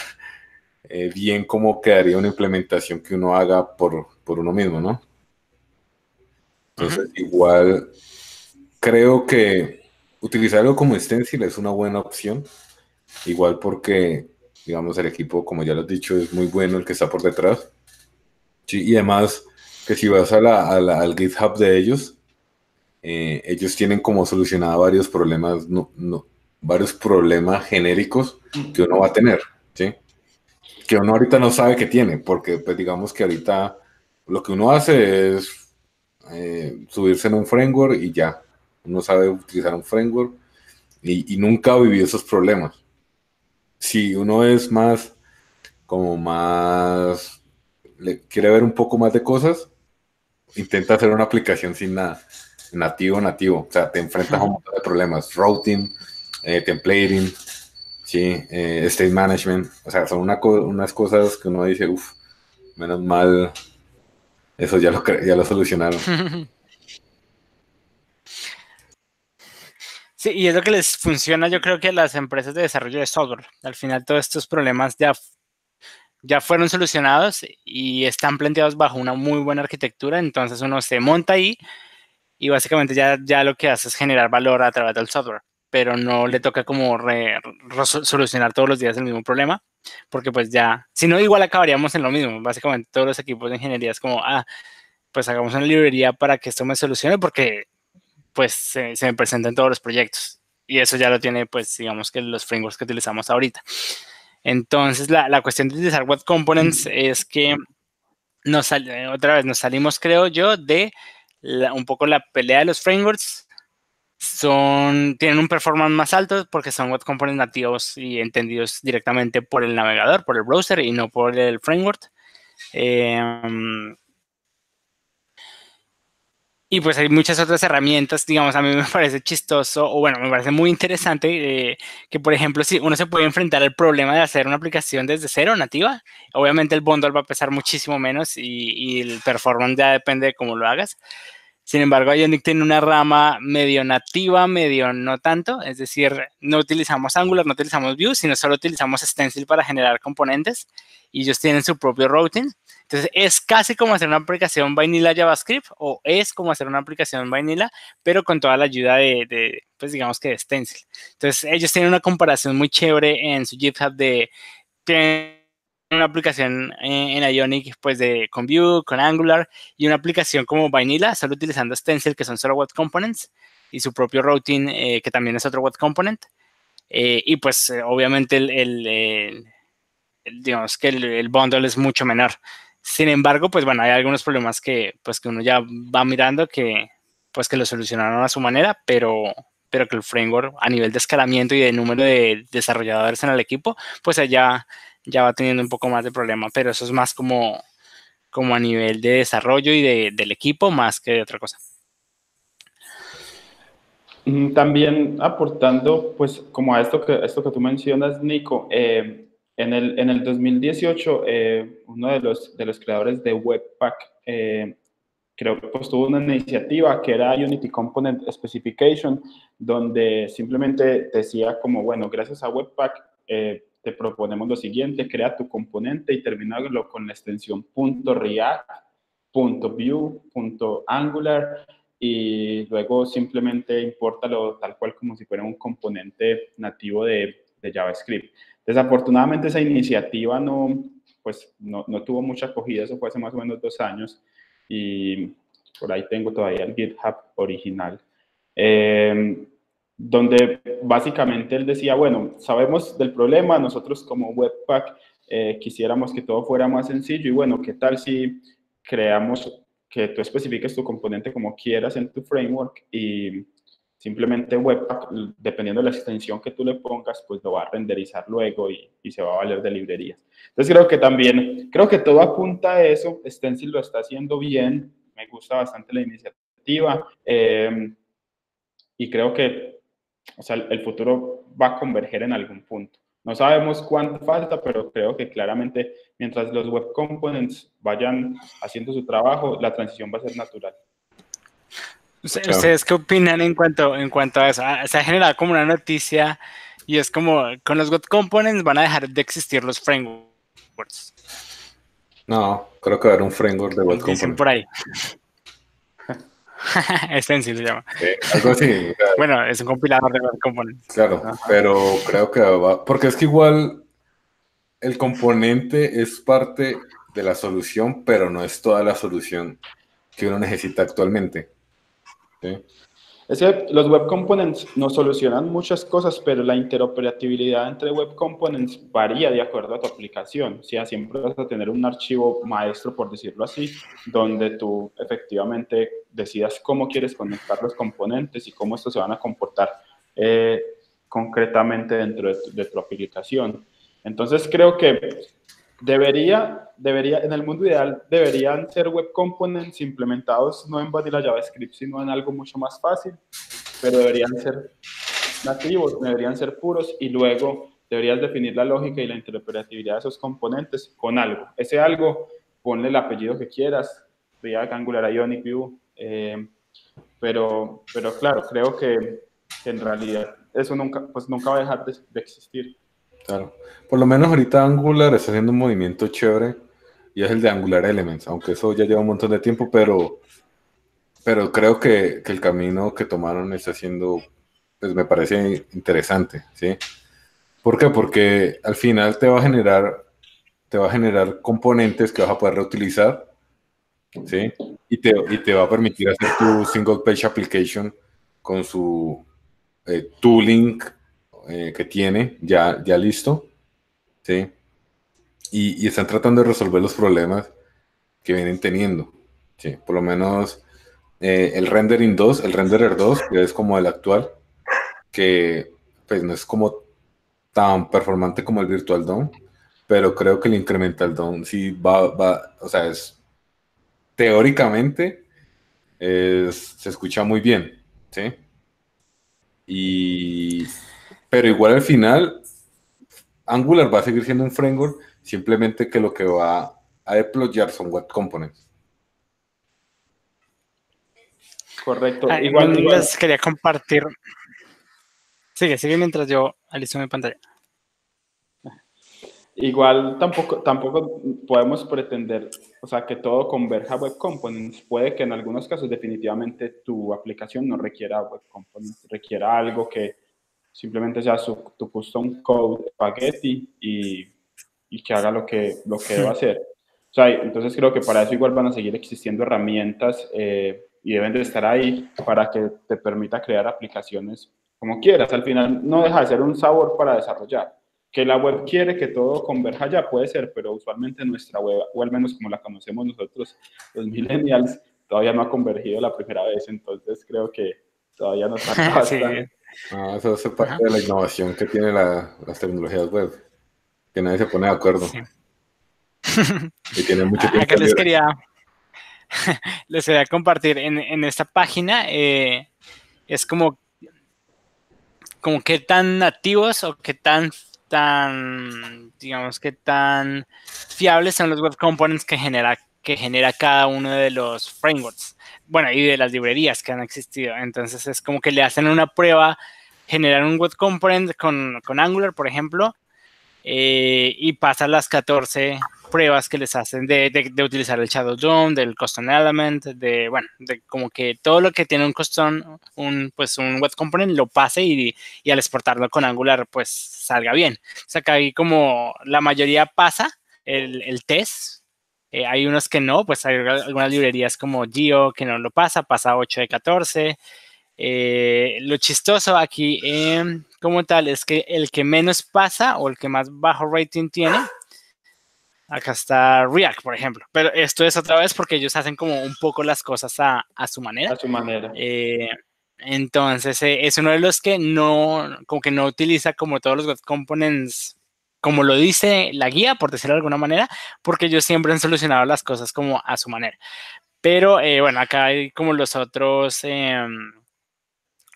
eh, bien cómo quedaría una implementación que uno haga por, por uno mismo, ¿no? Entonces, igual, creo que utilizar algo como stencil es una buena opción, igual porque, digamos, el equipo, como ya lo he dicho, es muy bueno el que está por detrás Sí, y además que si vas a la, al GitHub de ellos, eh, ellos tienen como solucionado varios problemas, no, no, varios problemas genéricos que uno va a tener, ¿sí? Que uno ahorita no sabe que tiene, porque pues digamos que ahorita lo que uno hace es eh, subirse en un framework y ya, uno sabe utilizar un framework y, y nunca ha vivido esos problemas. Si uno es más, como más quiere ver un poco más de cosas, intenta hacer una aplicación sin nada, nativo, nativo. O sea, te enfrentas a un montón de problemas, routing, eh, templating, sí, eh, state management. O sea, son unas cosas que uno dice, uff, menos mal, eso ya lo, ya lo solucionaron.
Sí, y es lo que les funciona, yo creo que a las empresas de desarrollo de software. Al final, todos estos problemas ya ya fueron solucionados y están planteados bajo una muy buena arquitectura, entonces uno se monta ahí y básicamente ya, ya lo que hace es generar valor a través del software, pero no le toca como solucionar todos los días el mismo problema, porque pues ya, si no, igual acabaríamos en lo mismo, básicamente todos los equipos de ingeniería es como, ah, pues hagamos una librería para que esto me solucione, porque pues se, se me presentan todos los proyectos, y eso ya lo tiene pues digamos que los frameworks que utilizamos ahorita. Entonces, la, la cuestión de utilizar web components es que nos otra vez nos salimos, creo yo, de un poco la pelea de los frameworks. Son, tienen un performance más alto porque son web components nativos y entendidos directamente por el navegador, por el browser y no por el framework. Em, y pues hay muchas otras herramientas, digamos, a mí me parece chistoso, o bueno, me parece muy interesante eh, que, por ejemplo, si uno se puede enfrentar al problema de hacer una aplicación desde cero, nativa, obviamente el bundle va a pesar muchísimo menos y, y el performance ya depende de cómo lo hagas. Sin embargo, Ionic tiene una rama medio nativa, medio no tanto, es decir, no utilizamos Angular, no utilizamos Vue, sino solo utilizamos Stencil para generar componentes y ellos tienen su propio routing. Entonces, es casi como hacer una aplicación vanilla JavaScript o es como hacer una aplicación vanilla, pero con toda la ayuda de, pues digamos que de Stencil. Entonces, ellos tienen una comparación muy chévere en su GitHub de una aplicación en, Ionic pues de con Vue, con Angular y una aplicación como Vanilla, solo utilizando Stencil que son solo web components y su propio routing eh, que también es otro web component. Eh, y pues eh, obviamente el, digamos que el, bundle es mucho menor. Sin embargo, pues bueno, hay algunos problemas que pues que uno ya va mirando que pues que lo solucionaron a su manera, pero pero que el framework a nivel de escalamiento y de número de desarrolladores en el equipo, pues allá ya va teniendo un poco más de problema, pero eso es más como, como a nivel de desarrollo y de, del equipo más que de otra cosa.
Mm, también aportando, pues, como a esto que, esto que tú mencionas, Nico, eh, en, el, en el 2018, eh, uno de los, de los creadores de Webpack, eh, creo que pues, tuvo una iniciativa que era Unity Component Specification, donde simplemente decía como, bueno, gracias a Webpack, te proponemos lo siguiente, crea tu componente y terminarlo con la extensión .react, .view, .angular y luego simplemente importalo tal cual como si fuera un componente nativo de, JavaScript. Desafortunadamente esa iniciativa no, pues, no, tuvo mucha acogida, eso fue hace más o menos dos años y por ahí tengo todavía el GitHub original. Eh, donde básicamente él decía, bueno, sabemos del problema, nosotros como Webpack eh, quisiéramos que todo fuera más sencillo y bueno, ¿qué tal si creamos que tú especifiques tu componente como quieras en tu framework y simplemente Webpack, dependiendo de la extensión que tú le pongas, pues lo va a renderizar luego y, se va a valer de librerías. Entonces creo que también, creo que todo apunta a eso, Stencil lo está haciendo bien, me gusta bastante la iniciativa eh, y creo que o sea, el futuro va a converger en algún punto. No sabemos cuánto falta, pero creo que claramente mientras los web components vayan haciendo su trabajo, la transición va a ser natural.
¿Ustedes qué opinan en cuanto, en cuanto a eso? Ah, se ha generado como una noticia y es como, con los web components van a dejar de existir los frameworks.
No, creo que va a haber un framework de web components.
por ahí. Stencil se llama.
algo así.
bueno, es un compilador de componentes.
Claro, pero creo que va, porque es que igual el componente es parte de la solución, pero no es toda la solución que uno necesita actualmente. ¿Sí?
Es que los web components nos solucionan muchas cosas, pero la interoperabilidad entre web components varía de acuerdo a tu aplicación. O sea, siempre vas a tener un archivo maestro, por decirlo así, donde tú efectivamente decidas cómo quieres conectar los componentes y cómo estos se van a comportar eh, concretamente dentro de de tu aplicación. Entonces, creo que Debería, debería, en el mundo ideal, deberían ser web components implementados no en Vanilla JavaScript, sino en algo mucho más fácil, pero deberían ser nativos, deberían ser puros y luego deberías definir la lógica y la interoperabilidad de esos componentes con algo. Ese algo, ponle el apellido que quieras, React, Angular, Ionic, Vue, eh, pero, pero claro, creo que, en realidad eso nunca, pues nunca va a dejar de existir.
Claro. Por lo menos ahorita Angular está haciendo un movimiento chévere y es el de Angular Elements, aunque eso ya lleva un montón de tiempo, pero, pero creo que, el camino que tomaron está siendo, pues me parece interesante, ¿sí? ¿Por qué? Porque al final te va a generar, te va a generar componentes que vas a poder reutilizar, ¿sí? Y te, y te va a permitir hacer tu single page application con su eh, tooling eh, que tiene ya, ya listo, ¿sí? Y, están tratando de resolver los problemas que vienen teniendo. Sí, por lo menos eh, el rendering 2, el renderer 2, que es como el actual, que pues no es como tan performante como el Virtual DOM, pero creo que el Incremental DOM sí va, va o sea, es teóricamente se escucha muy bien, ¿sí? Y, pero igual al final, Angular va a seguir siendo un framework, simplemente que lo que va a deployar son web components.
Correcto. Ah, igual, les quería compartir. Sigue, sigue mientras yo alisto mi pantalla.
Igual tampoco, tampoco podemos pretender, o sea, que todo converja a Web Components. Puede que en algunos casos definitivamente tu aplicación no requiera Web Components, requiera algo que simplemente sea tu custom code spaghetti y, y, que haga lo que, lo que deba hacer. O sea, entonces creo que para eso igual van a seguir existiendo herramientas eh, y deben de estar ahí para que te permita crear aplicaciones como quieras. Al final no deja de ser un sabor para desarrollar que la web quiere que todo converja ya, puede ser, pero usualmente nuestra web, o al menos como la conocemos nosotros, los millennials, todavía no ha convergido la primera vez, entonces creo que todavía no está bastante.
Ah, eso es parte de la innovación que tiene la, las tecnologías web, que nadie se pone de acuerdo.
y tiene mucho tiempo. Acá les quería, les quería compartir en, en esta página, eh, es como, como qué tan nativos o qué tan tan, digamos que tan fiables son los web components que genera, que genera cada uno de los frameworks. Bueno, y de las librerías que han existido. Entonces es como que le hacen una prueba, generar un web component con, con Angular, por ejemplo, eh, y pasa las 14 pruebas que les hacen de, de, utilizar el Shadow DOM, del custom element, de, bueno, de como que todo lo que tiene un custom, un, pues un web component lo pase y, y al exportarlo con Angular, pues salga bien. O sea que ahí como la mayoría pasa el, el test, eh, hay unos que no, pues hay algunas librerías como Geo que no lo pasa, pasa 8 de 14. Eh, lo chistoso aquí como tal es que el que menos pasa o el que más bajo rating tiene, acá está React, por ejemplo, pero esto es otra vez porque ellos hacen como un poco las cosas a, a su manera.
A su manera.
Eh, entonces es uno de los que no, como que no utiliza como todos los web components como lo dice la guía, por decirlo de alguna manera, porque ellos siempre han solucionado las cosas como a su manera. Pero bueno, acá hay como los otros, em,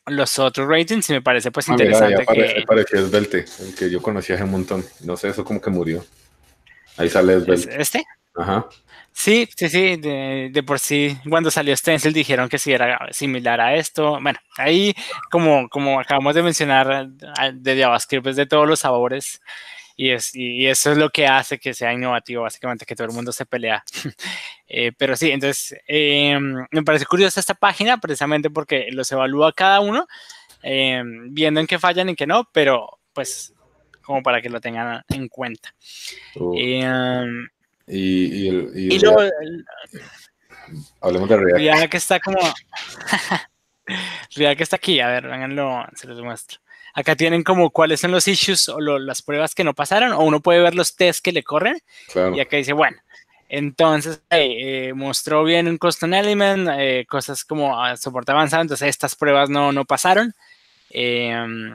los otros ratings y me parece pues ah, interesante.
Mira, que... Svelte, el que yo conocía hace un montón. No sé, eso como que murió. Ahí sale Svelte.
¿Este?
Ajá.
Sí, sí, sí, de, de, por sí, cuando salió Stencil dijeron que sí era similar a esto. Bueno, ahí, como, como acabamos de mencionar, de JavaScript es de todos los sabores y, es, y eso es lo que hace que sea innovativo, básicamente, que todo el mundo se pelea. eh, pero sí, entonces, eh, me parece curiosa esta página precisamente porque los evalúa cada uno, eh, viendo en qué fallan y en qué no, pero pues como para que lo tengan en cuenta.
Eh, y, y, el,
y, luego,
hablemos de React.
React que está como... React que está aquí, a ver, vénganlo, se los muestro. Acá tienen como cuáles son los issues o las pruebas que no pasaron, o uno puede ver los tests que le corren. Y acá dice, bueno, entonces eh, mostró bien un custom element, eh, cosas como ah, soporte avanzado, entonces estas pruebas no, no pasaron. Em,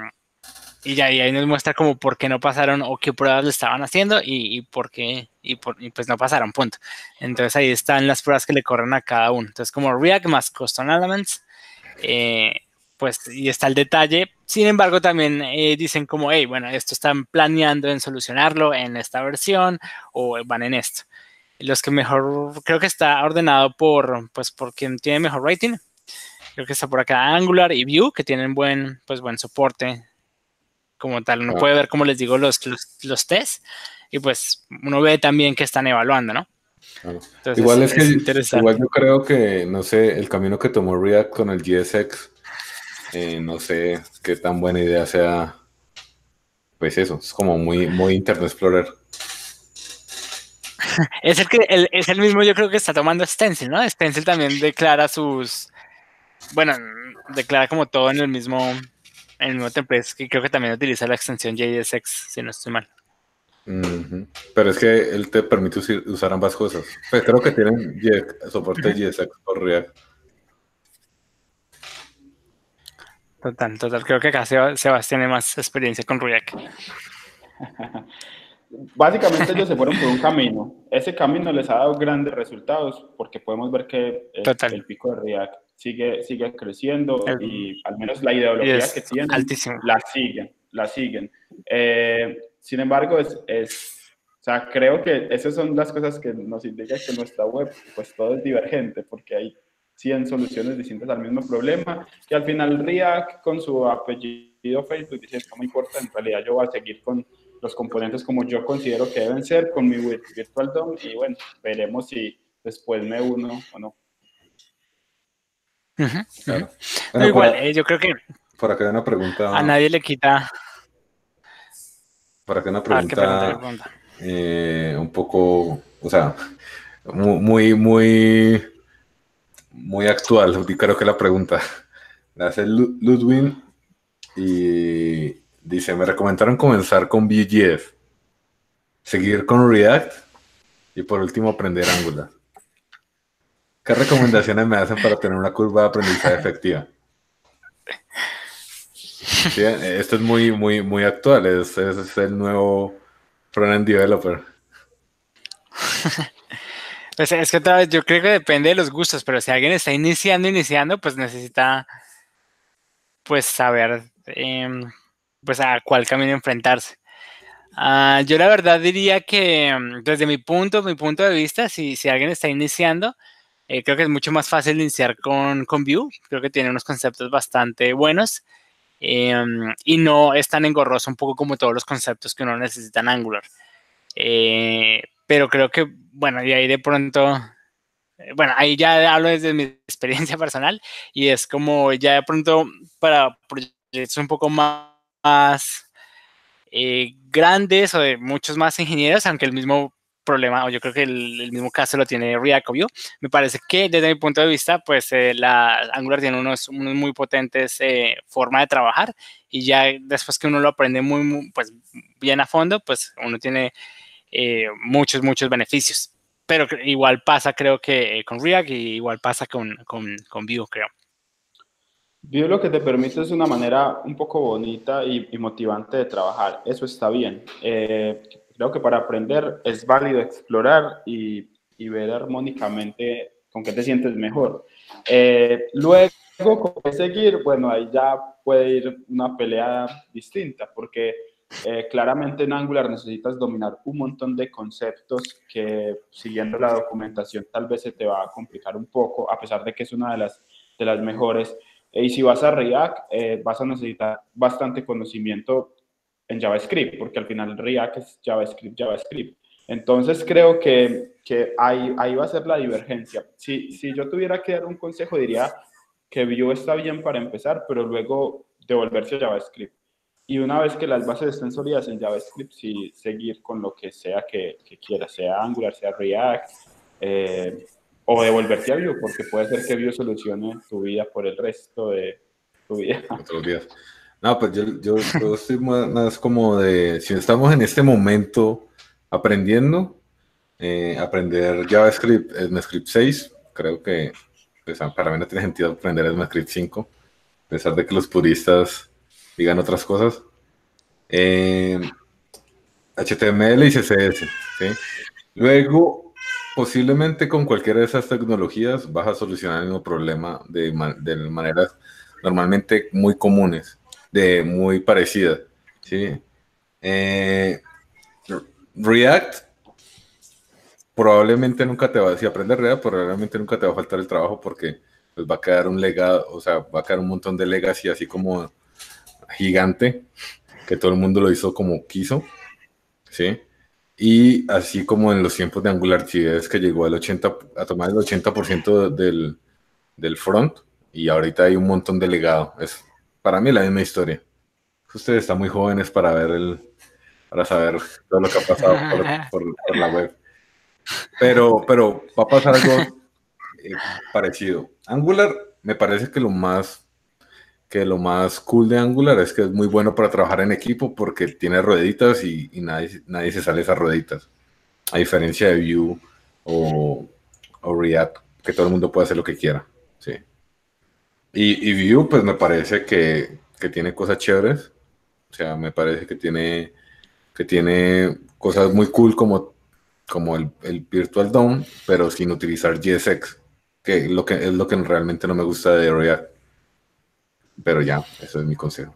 y ya y ahí nos muestra como por qué no pasaron o qué pruebas le estaban haciendo y, por qué, y, por, y, pues no pasaron, punto. Entonces ahí están las pruebas que le corren a cada uno. Entonces como React más custom elements, eh, pues y está el detalle. Sin embargo, también eh, dicen como, hey, bueno, esto están planeando en solucionarlo en esta versión o van en esto. Los que mejor, creo que está ordenado por, pues, por quien tiene mejor rating. Creo que está por acá Angular y Vue, que tienen buen, pues, buen soporte como tal. Uno puede ver, como les digo, los, los, los tests y pues uno ve también que están evaluando, ¿no?
igual es, que igual yo creo que, no sé, el camino que tomó React con el GSX eh, no sé qué tan buena idea sea. Pues eso, es como muy, muy Internet Explorer.
Es el, que, es el mismo, yo creo que está tomando Stencil, ¿no? Stencil también declara sus. Bueno, declara como todo en el mismo, en el mismo template, que creo que también utiliza la extensión JSX, si no estoy mal.
Pero es que él te permite usar ambas cosas. Pues creo que tienen soporte JSX por React.
Total, total. Creo que acá Sebastián tiene más experiencia con React.
Básicamente ellos se fueron por un camino. Ese camino les ha dado grandes resultados porque podemos ver que el, pico de React sigue, sigue creciendo y al menos la ideología que tienen la siguen, la siguen. Eh, sin embargo, es, es, o sea, creo que esas son las cosas que nos indican que nuestra web, pues todo es divergente porque hay 100 soluciones distintas al mismo problema, que al final React con su apellido Facebook dice, no me importa, en realidad yo voy a seguir con los componentes como yo considero que deben ser con mi Virtual DOM y bueno, veremos si después me uno o no.
igual, eh, yo creo que
por acá hay una pregunta.
A nadie le quita.
Por acá una pregunta, eh, un poco, o sea, muy, muy, muy actual. Creo que la pregunta la hace Ludwig y Dice, me recomendaron comenzar con Vue.js, seguir con React y por último aprender Angular. ¿Qué recomendaciones me hacen para tener una curva de aprendizaje efectiva? esto es muy, muy, muy actual. Es, el nuevo frontend developer.
Pues es que otra vez yo creo que depende de los gustos, pero si alguien está iniciando, iniciando, pues necesita pues saber em, pues a cuál camino enfrentarse. Ah, yo la verdad diría que mm, desde mi punto, mi punto de vista, si, si alguien está iniciando, eh, creo que es mucho más fácil iniciar con, con Vue. Creo que tiene unos conceptos bastante buenos em, y no es tan engorroso un poco como todos los conceptos que uno necesita en Angular. Eh, pero creo que, bueno, y ahí de pronto, eh, bueno, ahí ya hablo desde mi experiencia personal y es como ya de pronto para proyectos un poco más más eh, grandes o de muchos más ingenieros, aunque el mismo problema, o yo creo que el, mismo caso lo tiene React Vue. Me parece que desde mi punto de vista, pues eh, la Angular tiene unos, muy potentes eh, forma de trabajar y ya después que uno lo aprende muy, pues bien a fondo, pues uno tiene muchos, muchos beneficios. Pero igual pasa creo que con React y igual pasa con, con, con Vue, creo.
Vue lo que te permite es una manera un poco bonita y, motivante de trabajar. Eso está bien. Eh, creo que para aprender es válido explorar y, ver armónicamente con qué te sientes mejor. Eh, luego, ¿cómo seguir? Bueno, ahí ya puede ir una pelea distinta, porque eh, claramente en Angular necesitas dominar un montón de conceptos que siguiendo la documentación tal vez se te va a complicar un poco, a pesar de que es una de las, de las mejores. Y si vas a React, eh, vas a necesitar bastante conocimiento en JavaScript, porque al final React es JavaScript, JavaScript. Entonces creo que, que ahí, ahí va a ser la divergencia. Si, si yo tuviera que dar un consejo, diría que Vue está bien para empezar, pero luego devolverse a JavaScript. Y una vez que las bases estén sólidas en JavaScript, sí seguir con lo que sea que, que quiera, sea Angular, sea React, eh, o devolverte a Vue, porque puede ser que Vue solucione tu vida por el resto de tu vida. Otros días.
No, pues yo, yo, estoy más, como de, si estamos en este momento aprendiendo, eh, aprender JavaScript, ECMAScript 6, creo que pues, para mí no tiene sentido aprender ECMAScript 5, a pesar de que los puristas digan otras cosas. HTML eh, y CSS. Luego, Posiblemente con cualquiera de esas tecnologías vas a solucionar el mismo problema de, maneras normalmente muy comunes, de muy parecidas. ¿sí? Eh, React probablemente nunca te va, si aprendes React, probablemente nunca te va a faltar el trabajo porque pues, va a quedar un legado, o sea, va a quedar un montón de legacy así como gigante, que todo el mundo lo hizo como quiso, ¿sí? Y así como en los tiempos de Angular es que llegó al 80, a tomar el 80% del, del front y ahorita hay un montón de legado. Es para mí la misma historia. Ustedes están muy jóvenes para ver el, para saber todo lo que ha pasado por, por, la web. Pero, pero va a pasar algo eh, parecido. Angular me parece que lo más que lo más cool de Angular es que es muy bueno para trabajar en equipo porque tiene rueditas y, nadie, nadie se sale esas rueditas. A diferencia de Vue o, o, React, que todo el mundo puede hacer lo que quiera. Sí. Y, y Vue, pues me parece que, que tiene cosas chéveres. O sea, me parece que tiene, que tiene cosas muy cool como, como el, el Virtual DOM, pero sin utilizar JSX, que, lo que es lo que realmente no me gusta de React. Pero ya, eso es mi consejo.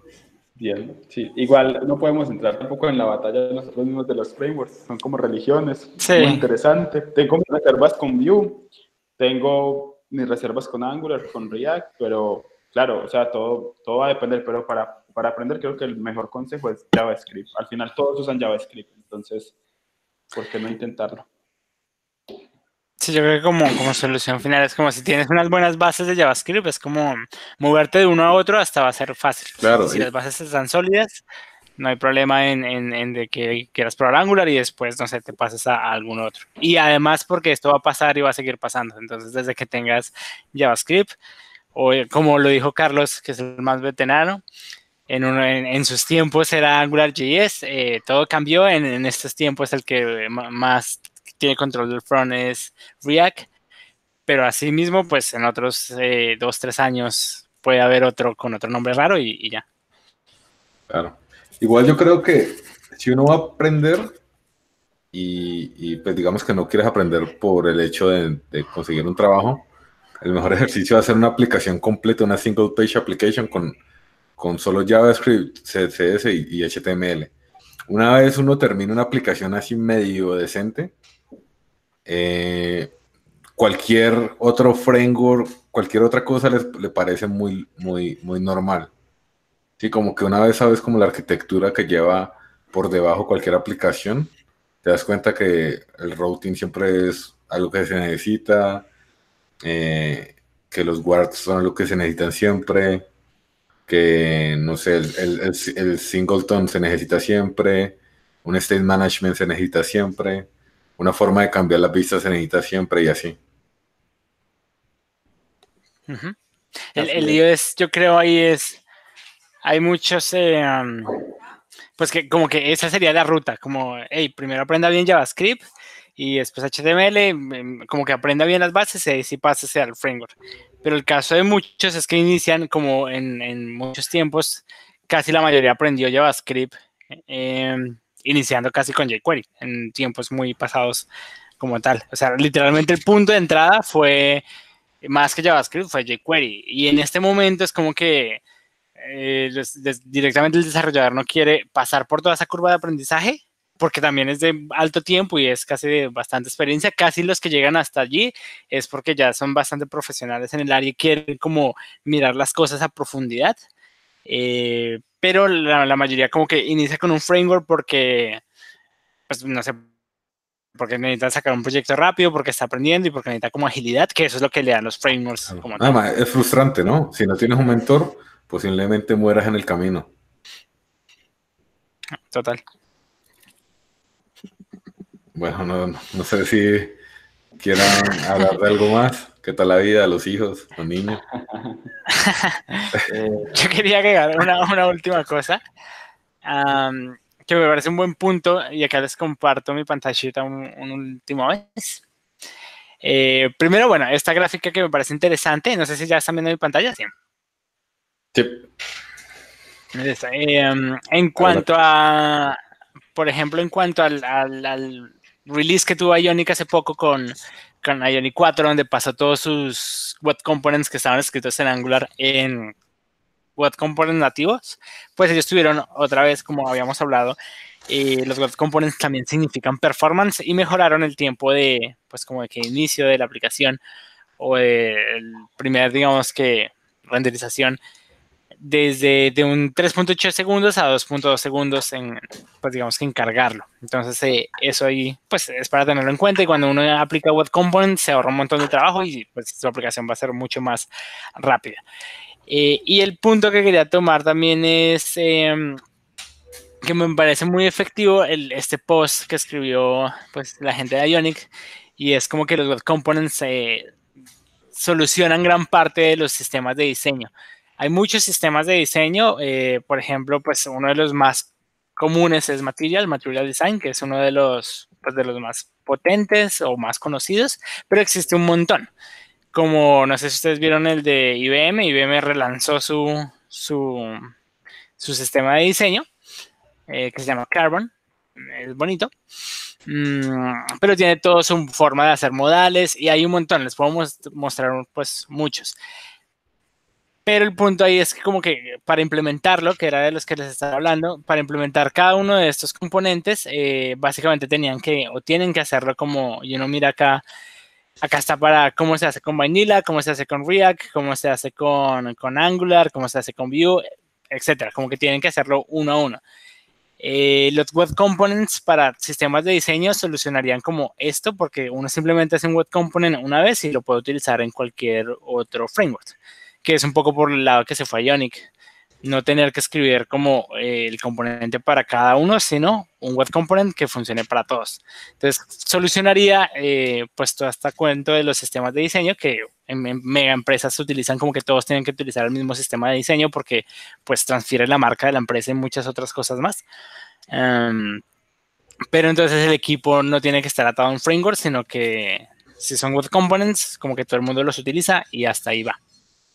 Bien, sí. Igual no podemos entrar tampoco en la batalla de nosotros mismos de los frameworks. Son como religiones. Sí. Muy interesante. Tengo mis reservas con Vue, tengo mis reservas con Angular, con React, pero claro, o sea, todo, todo va a depender. Pero para, para aprender creo que el mejor consejo es JavaScript. Al final todos usan JavaScript, entonces, ¿por qué no intentarlo?
Sí, yo creo que como, como solución final es como si tienes unas buenas bases de JavaScript, es como moverte de uno a otro hasta va a ser fácil.
Claro.
Si las bases están sólidas, no hay problema en, en, en, de que quieras probar Angular y después, no sé, te pases a, a, algún otro. Y además porque esto va a pasar y va a seguir pasando. Entonces, desde que tengas JavaScript, o como lo dijo Carlos, que es el más veterano, en, uno, en, en, sus tiempos era AngularJS, eh, todo cambió, en, en, estos tiempos el que más tiene control del front es React, pero asimismo, pues en otros eh, dos, tres años puede haber otro con otro nombre raro y, ya.
Claro. Igual yo creo que si uno va a aprender y, pues digamos que no quieres aprender por el hecho de, conseguir un trabajo, el mejor ejercicio es hacer una aplicación completa, una single page application con, con solo JavaScript, CSS y, y HTML. Una vez uno termina una aplicación así medio decente, eh, cualquier otro framework, cualquier otra cosa les, le parece muy, muy, muy normal. Sí, como que una vez sabes como la arquitectura que lleva por debajo cualquier aplicación, te das cuenta que el routing siempre es algo que se necesita, eh, que los guards son algo que se necesitan siempre, que no sé, el singleton se necesita siempre, un state management se necesita siempre una forma de cambiar las vistas se necesita siempre y así.
Uh -huh. el, el, lío es, yo creo ahí es, hay muchos, eh, um, pues que como que esa sería la ruta, como, hey, primero aprenda bien JavaScript y después HTML, em, como que aprenda bien las bases y ahí sí pase al framework. Pero el caso de muchos es que inician como en, en muchos tiempos, casi la mayoría aprendió JavaScript. Eh, iniciando casi con jQuery en tiempos muy pasados como tal. O sea, literalmente el punto de entrada fue más que JavaScript, fue jQuery. Y en este momento es como que eh, directamente el desarrollador no quiere pasar por toda esa curva de aprendizaje porque también es de alto tiempo y es casi de bastante experiencia. Casi los que llegan hasta allí es porque ya son bastante profesionales en el área y quieren como mirar las cosas a profundidad. Eh, pero la, la, mayoría como que inicia con un framework porque, pues no sé, porque necesita sacar un proyecto rápido, porque está aprendiendo y porque necesita como agilidad, que eso es lo que le dan los frameworks.
Como Nada es frustrante, ¿no? Si no tienes un mentor, posiblemente mueras en el camino.
Total.
Bueno, no, no sé si quieran hablar de algo más. ¿Qué tal la vida, los hijos, los niños?
Yo quería agregar una, una última cosa, um, que me parece un buen punto, y acá les comparto mi pantallita un, un última vez. Eh, primero, bueno, esta gráfica que me parece interesante, no sé si ya están viendo mi pantalla, ¿sí?
Sí.
Eh, um, en cuanto a, por ejemplo, en cuanto al, al, al release que tuvo Ionic hace poco con, con Ionic 4, donde pasó todos sus web components que estaban escritos en Angular en web components nativos, pues ellos tuvieron otra vez, como habíamos hablado, eh, los web components también significan performance y mejoraron el tiempo de, pues como de que inicio de la aplicación o el primer, digamos que, renderización desde de un 3.8 segundos a 2.2 segundos en, pues digamos que encargarlo. Entonces, eh, eso ahí, pues es para tenerlo en cuenta y cuando uno aplica Web Component se ahorra un montón de trabajo y pues su aplicación va a ser mucho más rápida. Eh, y el punto que quería tomar también es eh, que me parece muy efectivo el, este post que escribió pues la gente de Ionic y es como que los Web Components solucionan gran parte de los sistemas de diseño. Hay muchos sistemas de diseño, eh, por ejemplo, pues uno de los más comunes es Material, Material Design, que es uno de los, pues, de los más potentes o más conocidos, pero existe un montón. Como, no sé si ustedes vieron el de IBM, IBM relanzó su, su, su sistema de diseño, eh, que se llama Carbon, es bonito, mm, pero tiene toda su forma de hacer modales y hay un montón, les puedo mostrar pues muchos. Pero el punto ahí es que como que para implementarlo, que era de los que les estaba hablando, para implementar cada uno de estos componentes, eh, básicamente tenían que o tienen que hacerlo como, y uno mira acá, acá está para cómo se hace con Vanilla, cómo se hace con React, cómo se hace con, con Angular, cómo se hace con Vue, etcétera. Como que tienen que hacerlo uno a uno. Eh, los web components para sistemas de diseño solucionarían como esto, porque uno simplemente hace un web component una vez y lo puede utilizar en cualquier otro framework que es un poco por el lado que se fue a Ionic. No tener que escribir como eh, el componente para cada uno, sino un web component que funcione para todos. Entonces, solucionaría eh, pues todo este cuento de los sistemas de diseño que en, mega empresas se utilizan como que todos tienen que utilizar el mismo sistema de diseño porque pues transfiere la marca de la empresa y muchas otras cosas más. Em, pero entonces el equipo no tiene que estar atado a un framework, sino que si son web components, como que todo el mundo los utiliza y hasta ahí va.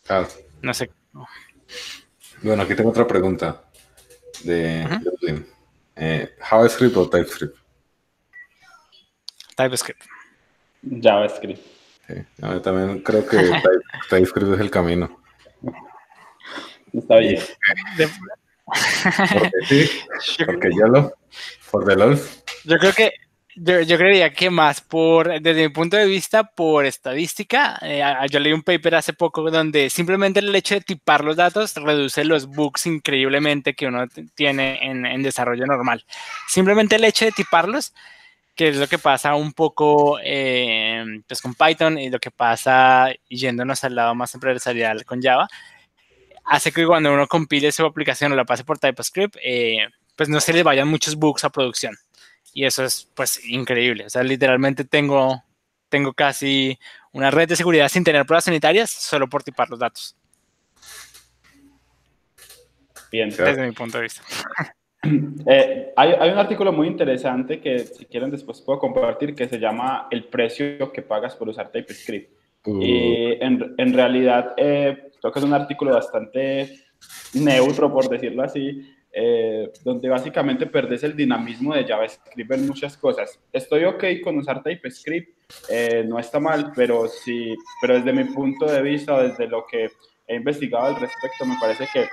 Ah.
No sé.
Bueno, aquí tengo otra pregunta de uh ¿JavaScript o TypeScript?
TypeScript.
JavaScript.
Sí, yo también creo que TypeScript es el camino.
Está bien.
Porque sí, porque yo lo, por the
Yo creo que yo, yo, creería que más por, desde mi punto de vista, por estadística, eh, yo leí un paper hace poco donde simplemente el hecho de tipar los datos reduce los bugs increíblemente que uno tiene en, en desarrollo normal. Simplemente el hecho de tiparlos, que es lo que pasa un poco eh, pues con Python y lo que pasa yéndonos al lado más empresarial con Java, hace que cuando uno compile su aplicación o la pase por TypeScript, eh, pues no se le vayan muchos bugs a producción y eso es pues increíble. O sea, literalmente tengo, tengo casi una red de seguridad sin tener pruebas sanitarias solo por tipar los datos.
Bien.
Desde mi punto de vista.
Eh, hay, hay, un artículo muy interesante que si quieren después puedo compartir que se llama El precio que pagas por usar TypeScript. Uh. Y en, en realidad eh, creo que es un artículo bastante neutro, por decirlo así, eh, donde básicamente perdes el dinamismo de JavaScript en muchas cosas. Estoy ok con usar TypeScript, eh, no está mal, pero sí, pero desde mi punto de vista, desde lo que he investigado al respecto, me parece que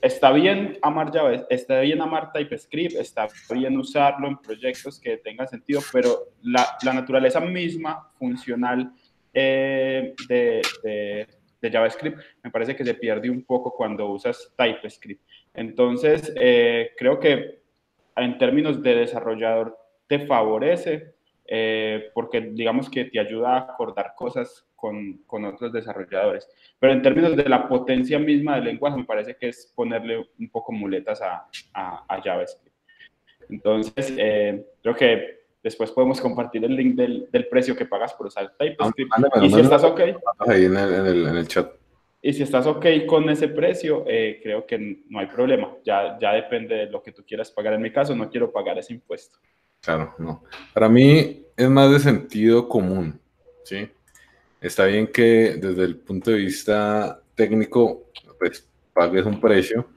está bien amar Java, está bien amar TypeScript, está bien usarlo en proyectos que tengan sentido, pero la, la naturaleza misma funcional eh, de, de, de JavaScript me parece que se pierde un poco cuando usas TypeScript. Entonces, eh, creo que en términos de desarrollador te favorece eh, porque digamos que te ayuda a acordar cosas con, con, otros desarrolladores. Pero en términos de la potencia misma del lenguaje, me parece que es ponerle un poco muletas a, a, JavaScript. Entonces, eh, creo que después podemos compartir el link del, del precio que pagas por usar TypeScript. y si estás ok.
Ahí en el, en el, en el chat.
Y si estás ok con ese precio, eh, creo que no hay problema. Ya, ya depende de lo que tú quieras pagar. En mi caso, no quiero pagar ese impuesto.
Claro, no. Para mí es más de sentido común, ¿sí? Está bien que desde el punto de vista técnico, pues pagues un precio,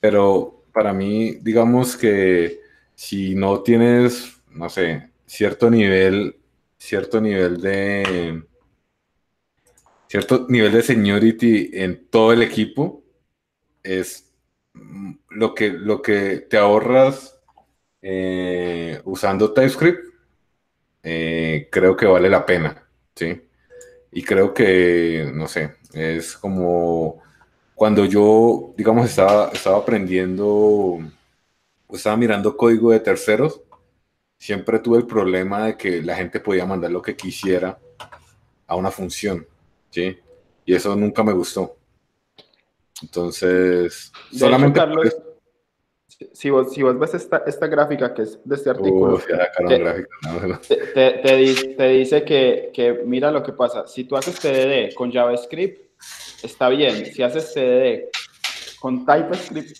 pero para mí, digamos que si no tienes, no sé, cierto nivel, cierto nivel de cierto nivel de seniority en todo el equipo es lo que, lo que te ahorras eh, usando TypeScript, eh, creo que vale la pena, ¿sí? Y creo que, no sé, es como cuando yo, digamos, estaba, estaba aprendiendo, estaba mirando código de terceros, siempre tuve el problema de que la gente podía mandar lo que quisiera a una función. ¿Sí? Y eso nunca me gustó. Entonces, solamente...
Carlos, si, vos, si vos ves esta, esta gráfica que es de este artículo, te, te, te, dice que, que, mira lo que pasa. Si tú haces TDD con JavaScript, está bien. Si haces TDD con TypeScript,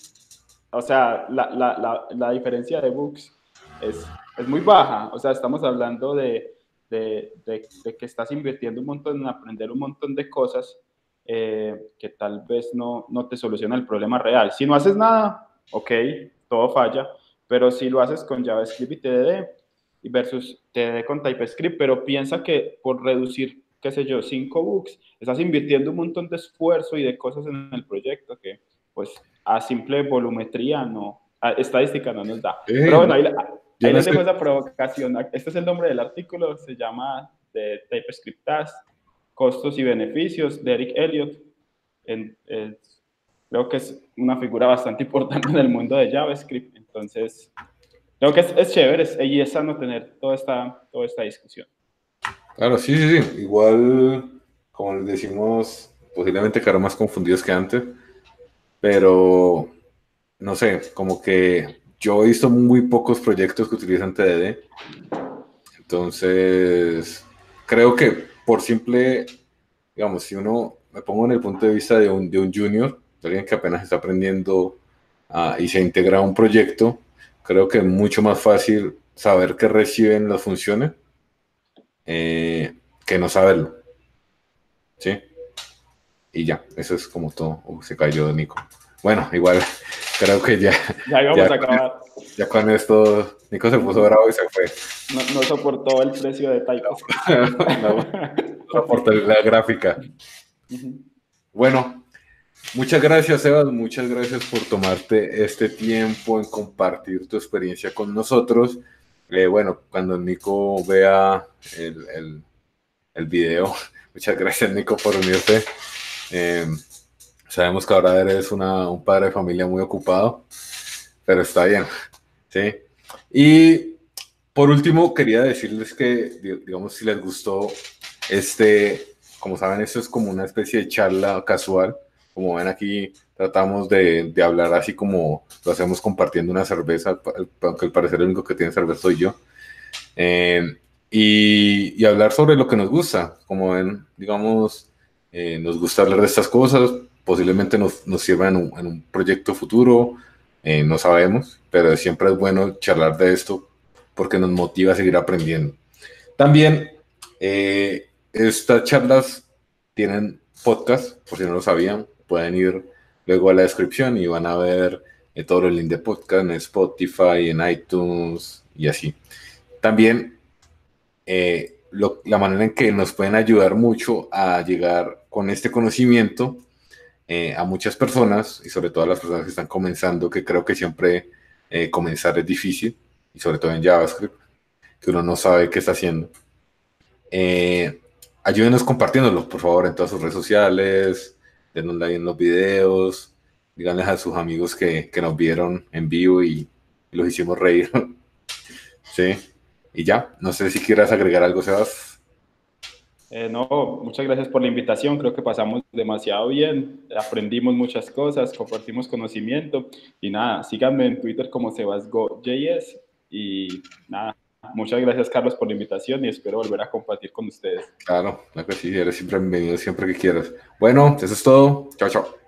o sea, la, la, la, la diferencia de bugs es, es, muy baja. O sea, estamos hablando de, de, de, que estás invirtiendo un montón en aprender un montón de cosas eh, que tal vez no, no te soluciona el problema real. Si no haces nada, ok, todo falla, pero si lo haces con JavaScript y TDD versus TDD con TypeScript, pero piensa que por reducir, qué sé yo, cinco bugs, estás invirtiendo un montón de esfuerzo y de cosas en el proyecto que, pues, a simple volumetría no, a estadística no nos da. pero bueno, ahí, ahí les dejo esa provocación. Este es el nombre del artículo, se llama de TypeScript Task, costos y beneficios de Eric Elliott. En, creo que es una figura bastante importante en el mundo de JavaScript. Entonces, creo que es, es chévere es, y es sano tener toda esta, toda esta discusión.
Claro, sí, sí, sí. Igual, como les decimos, posiblemente quedaron más confundidos que antes, pero no sé, como que yo he visto muy pocos proyectos que utilizan TDD. Entonces, creo que por simple, digamos, si uno me pongo en el punto de vista de un, de un junior, alguien que apenas está aprendiendo uh, y se integra a un proyecto, creo que es mucho más fácil saber que reciben las funciones eh, que no saberlo. ¿Sí? Y ya, eso es como todo. Se cayó Nico. Bueno, igual creo que ya.
Ya íbamos a acabar.
Ya con esto, Nico se puso bravo y se fue.
No, no soportó el precio de Typos.
no, no soportó la gráfica. Uh -huh. Bueno, Muchas gracias, Sebas. Muchas gracias por tomarte este tiempo en compartir tu experiencia con nosotros. Eh, bueno, cuando Nico vea el, el, el, video, muchas gracias, Nico, por unirte. Eh, sabemos que ahora eres una, un padre de familia muy ocupado, pero está bien. ¿sí? Y por último, quería decirles que, digamos, si les gustó este, como saben, esto es como una especie de charla casual como ven aquí, tratamos de, de, hablar así como lo hacemos compartiendo una cerveza, aunque al parecer el único que tiene cerveza soy yo. Eh, y, y, hablar sobre lo que nos gusta. Como ven, digamos, eh, nos gusta hablar de estas cosas, posiblemente nos, nos sirvan en un, en un, proyecto futuro, eh, no sabemos, pero siempre es bueno charlar de esto porque nos motiva a seguir aprendiendo. También, eh, estas charlas tienen podcast, por si no lo sabían, pueden ir luego a la descripción y van a ver eh, todo el link de podcast en Spotify, en iTunes y así. También eh, lo, la manera en que nos pueden ayudar mucho a llegar con este conocimiento eh, a muchas personas y sobre todo a las personas que están comenzando, que creo que siempre eh, comenzar es difícil y sobre todo en JavaScript, que uno no sabe qué está haciendo. Eh, ayúdenos compartiéndolo, por favor, en todas sus redes sociales, denos like en los videos, díganles a sus amigos que, que nos vieron en vivo y, y, los hicimos reír. sí, y ya, no sé si quieras agregar algo, Sebas.
Eh, no, muchas gracias por la invitación, creo que pasamos demasiado bien, aprendimos muchas cosas, compartimos conocimiento y nada, síganme en Twitter como SebasGoJS y nada, Muchas gracias, Carlos, por la invitación y espero volver a compartir con ustedes.
Claro, claro que sí, eres siempre bienvenido siempre que quieras. Bueno, eso es todo. Chao, chao.